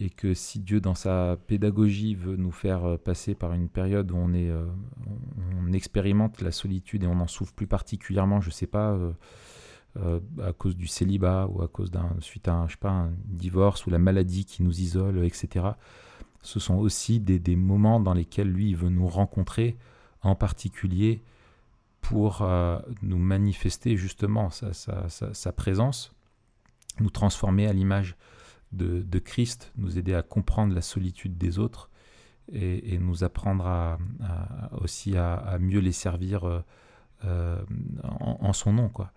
et que si Dieu dans sa pédagogie veut nous faire euh, passer par une période où on est euh, on, on expérimente la solitude et on en souffre plus particulièrement je sais pas euh, à cause du célibat ou à cause d'un suite à un, je sais pas un divorce ou la maladie qui nous isole etc ce sont aussi des, des moments dans lesquels lui il veut nous rencontrer en particulier pour euh, nous manifester justement sa, sa- sa- sa présence, nous transformer à l'image de, de Christ, nous aider à comprendre la solitude des autres et, et nous apprendre à, à- aussi à, à mieux les servir euh, euh, en, en son nom. Quoi.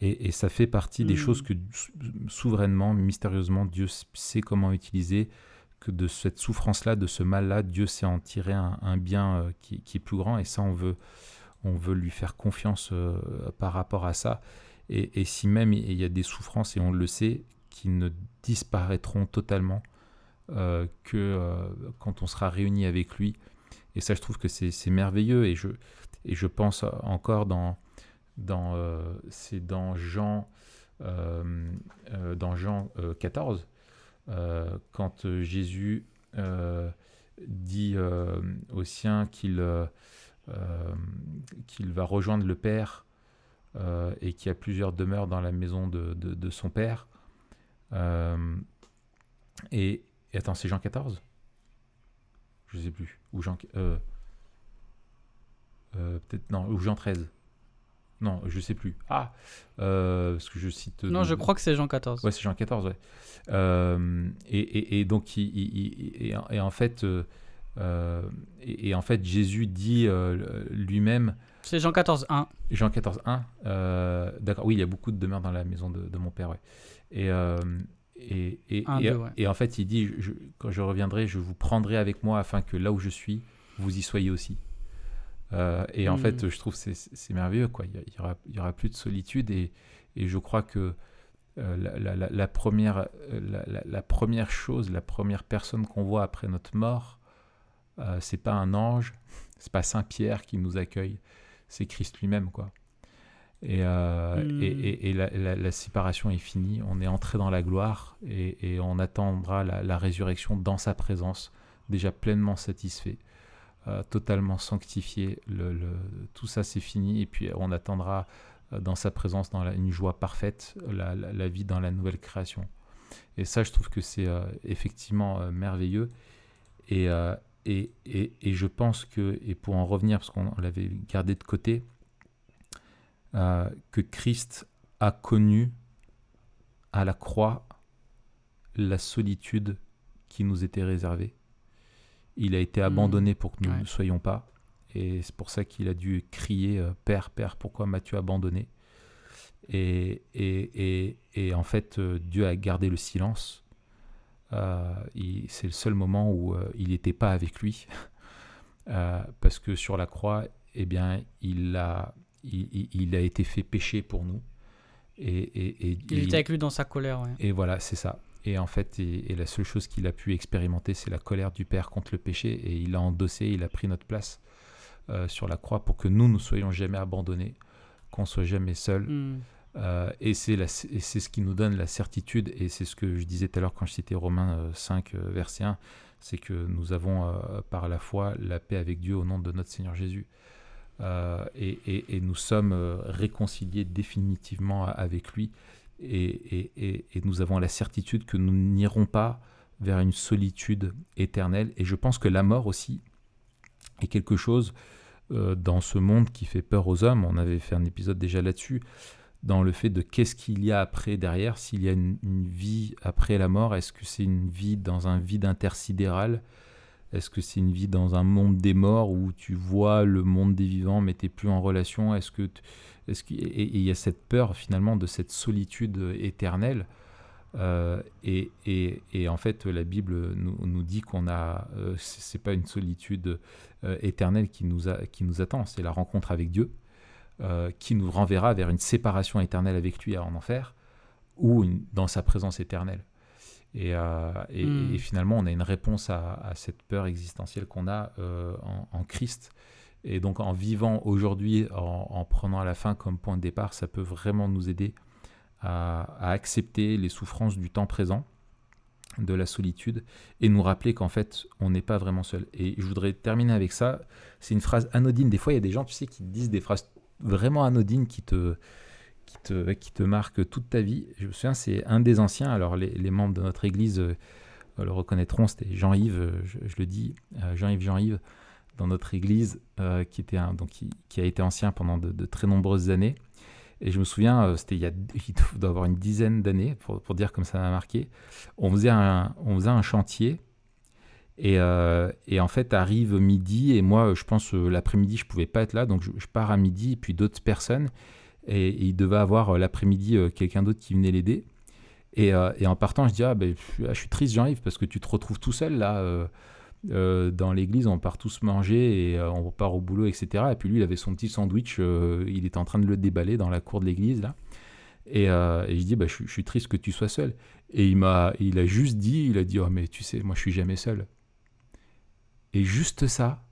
Et, et ça fait partie des Mm. choses que sou- souverainement, mystérieusement, Dieu sait comment utiliser, que de cette souffrance-là, de ce mal-là, Dieu sait en tirer un, un bien euh, qui, qui est plus grand et ça, on veut on veut lui faire confiance euh, par rapport à ça. Et, si même il y a des souffrances, et on le sait, qui ne disparaîtront totalement euh, que euh, quand on sera réuni avec lui. Et ça, je trouve que c'est merveilleux. Et je, et je pense encore dans, dans c'est dans Jean, dans Jean euh, 14, euh, quand Jésus dit aux siens qu'il qu'il va rejoindre le Père euh, et qu'il y a plusieurs demeures dans la maison de, de- de son Père. Euh, et, et attends, c'est Jean 14 Je sais plus. Ou Jean... euh, euh, Peut-être... Non, ou Jean 13. Non, je sais plus. Ah euh, Parce que je cite... Non, je crois que c'est Jean 14. Ouais, c'est Jean 14, ouais. Euh, et, et- et donc, il, il- il- et, en- fait, euh, euh, et, et en fait, Jésus dit euh, lui-même, C'est Jean 14, 1. Jean 14, 1, euh, d'accord, oui, il y a beaucoup de demeures dans la maison de, de mon père, ouais. Et, euh, et, et, Un, et- deux, ouais. et en fait, il dit, je- quand je reviendrai, je vous prendrai avec moi afin que là où je suis, vous y soyez aussi. Euh, et en Mm. fait, je trouve que c'est- c'est merveilleux, quoi. Il y, a- il y aura, il y aura plus de solitude et, et je crois que euh, la, la- première, euh, la première chose, la première personne qu'on voit après notre mort, euh, c'est pas un ange, c'est pas Saint Pierre qui nous accueille, c'est Christ lui-même, quoi. Et, euh, Mm. et, et- et la, la- la séparation est finie. On est entré dans la gloire et, on attendra la, la résurrection dans sa présence, déjà pleinement satisfait, euh, totalement sanctifié. Le, le- tout ça, c'est fini. Et puis, on attendra dans sa présence, dans une joie parfaite, la, vie dans la nouvelle création. Et ça, je trouve que c'est euh, effectivement merveilleux. Et, et, et, et je pense que, et pour en revenir, parce qu'on l'avait gardé de côté, euh, que Christ a connu à la croix la solitude qui nous était réservée. Il a été abandonné pour que nous Ouais. ne soyons pas. Et c'est pour ça qu'il a dû crier euh, Père, Père, pourquoi m'as-tu abandonné? Et, et, et, et en fait, euh, Dieu a gardé le silence. Euh, c'est le seul moment où euh, il n'était pas avec lui. Euh, parce que sur la croix, eh bien, il a, il, il- il a été fait péché pour nous. Et, et, et- Il était avec lui dans sa colère, ouais. et voilà, c'est ça. Et en fait, et, et la seule chose qu'il a pu expérimenter, c'est la colère du Père contre le péché. Et il a endossé, il a pris notre place euh, sur la croix pour que nous ne soyons jamais abandonnés, qu'on soit jamais seuls. Hmm. Euh, et c'est ce qui nous donne la certitude, et c'est ce que je disais tout à l'heure quand je citais Romains euh, 5, euh, verset 1, c'est que nous avons euh, par la foi la paix avec Dieu au nom de notre Seigneur Jésus. Euh, et, nous sommes euh, réconciliés définitivement avec lui, et, nous avons la certitude que nous n'irons pas vers une solitude éternelle. Et je pense que la mort aussi est quelque chose euh, dans ce monde qui fait peur aux hommes. On avait fait un épisode déjà là-dessus dans le fait de qu'est-ce qu'il y a après derrière, s'il y a une, vie après la mort, est-ce que c'est une vie dans un vide intersidéral? Est-ce que c'est une vie dans un monde des morts où tu vois le monde des vivants mais tu plus en relation? Est-ce que est-ce qu'il- et il y a cette peur finalement de cette solitude éternelle Euh, et, et- en fait, la Bible nous, nous dit qu'on a, euh, c'est pas une solitude euh, éternelle qui nous, a, qui nous attend, c'est la rencontre avec Dieu euh, qui nous renverra vers une séparation éternelle avec lui en enfer ou une- dans sa présence éternelle. Et, euh, et- Hmm. et finalement, on a une réponse à, à cette peur existentielle qu'on a euh, en, en Christ. Et donc, en vivant aujourd'hui, en, en prenant la fin comme point de départ, ça peut vraiment nous aider à, à accepter les souffrances du temps présent, de la solitude, et nous rappeler qu'en fait, on n'est pas vraiment seul. Et je voudrais terminer avec ça. C'est une phrase anodine. Des fois, il y a des gens, tu sais, qui disent des phrases vraiment anodines qui te, qui te, qui te marquent toute ta vie. Je me souviens, c'est un des anciens. Alors, les, membres de notre église euh, le reconnaîtront. C'était Jean-Yves, euh, je, le dis, euh, Jean-Yves Jean-Yves, dans notre église, qui, était donc, qui, a été ancien pendant de, très nombreuses années. Et je me souviens, c'était il, y a, il doit avoir une dizaine d'années, pour, pour dire comme ça m'a marqué. On faisait on faisait un chantier. Et, euh, et en fait, arrive midi, et moi, je pense, euh, l'après-midi, je pouvais pas être là, donc je, pars à midi, et puis d'autres personnes. Et, il devait avoir euh, l'après-midi euh, quelqu'un d'autre qui venait l'aider. Et, en partant, je dis, ah, ben, je, suis triste, Jean-Yves, parce que tu te retrouves tout seul là. dans l'église, on part tous manger et on part au boulot, etc. Et puis lui, il avait son petit sandwich, il était en train de le déballer dans la cour de l'église là. Et, je dis, bah, je, je suis triste que tu sois seul. Et il m'a, il a juste dit, il a dit, oh mais tu sais, moi je suis jamais seul. Et juste ça,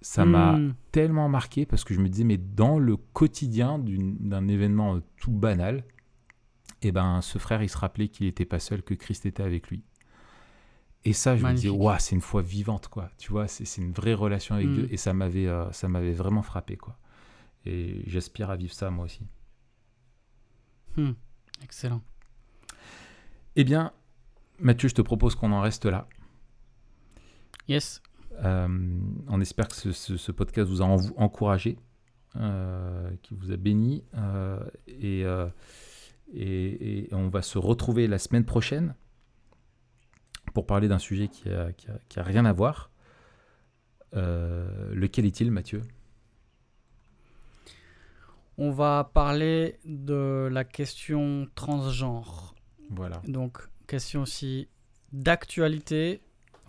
ça m'a Hmm. tellement marqué parce que je me disais, mais dans le quotidien d'un événement tout banal, et ben ce frère, il se rappelait qu'il n'était pas seul, que Christ était avec lui. Et ça, je me waouh, c'est une foi vivante, quoi. Tu vois, c'est une vraie relation avec Mm. Dieu. Et ça m'avait euh, ça m'avait vraiment frappé, quoi. Et j'aspire à vivre ça, moi aussi. Hmm. Excellent. Eh bien, Mathieu, je te propose qu'on en reste là. Yes. Euh, on espère que ce, ce- ce podcast vous a en- encouragé, euh, qui vous a béni. euh, et, et- et on va se retrouver la semaine prochaine pour parler d'un sujet qui a, qui a- qui a rien à voir. Lequel est-il, Mathieu? On va parler de la question transgenre. Voilà. Donc, question aussi d'actualité.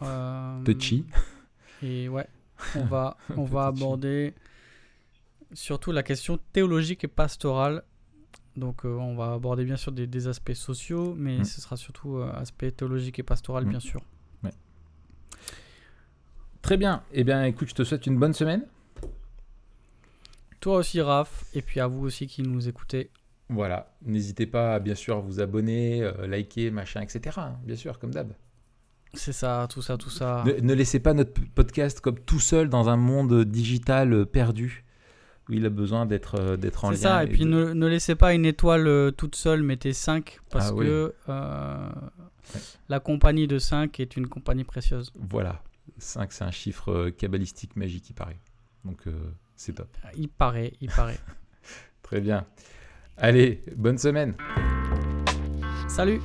Euh, Touchy. Et ouais, on va, on va aborder surtout la question théologique et pastorale. Donc, euh, on va aborder bien sûr des, des aspects sociaux, mais Mm. ce sera surtout euh, aspect théologique et pastoral, Mm. bien sûr. Très bien. Eh bien, écoute, je te souhaite une bonne semaine. Toi aussi, Raph, et puis à vous aussi qui nous écoutez. Voilà, n'hésitez pas bien sûr à vous abonner, euh, liker, machin, etc. hein, bien sûr, comme d'hab. C'est ça, tout ça, tout ça. Ne, ne laissez pas notre podcast comme tout seul dans un monde digital euh, perdu où il a besoin d'être euh, d'être en lien. C'est ça, et puis de- ne, ne laissez pas une étoile euh, toute seule, mettez 5 parce Ah oui. que la compagnie de 5 est une compagnie précieuse. Voilà, 5 c'est un chiffre cabalistique magique, il paraît. Donc euh, c'est top. Il paraît, il paraît. Très bien. Allez, bonne semaine. Salut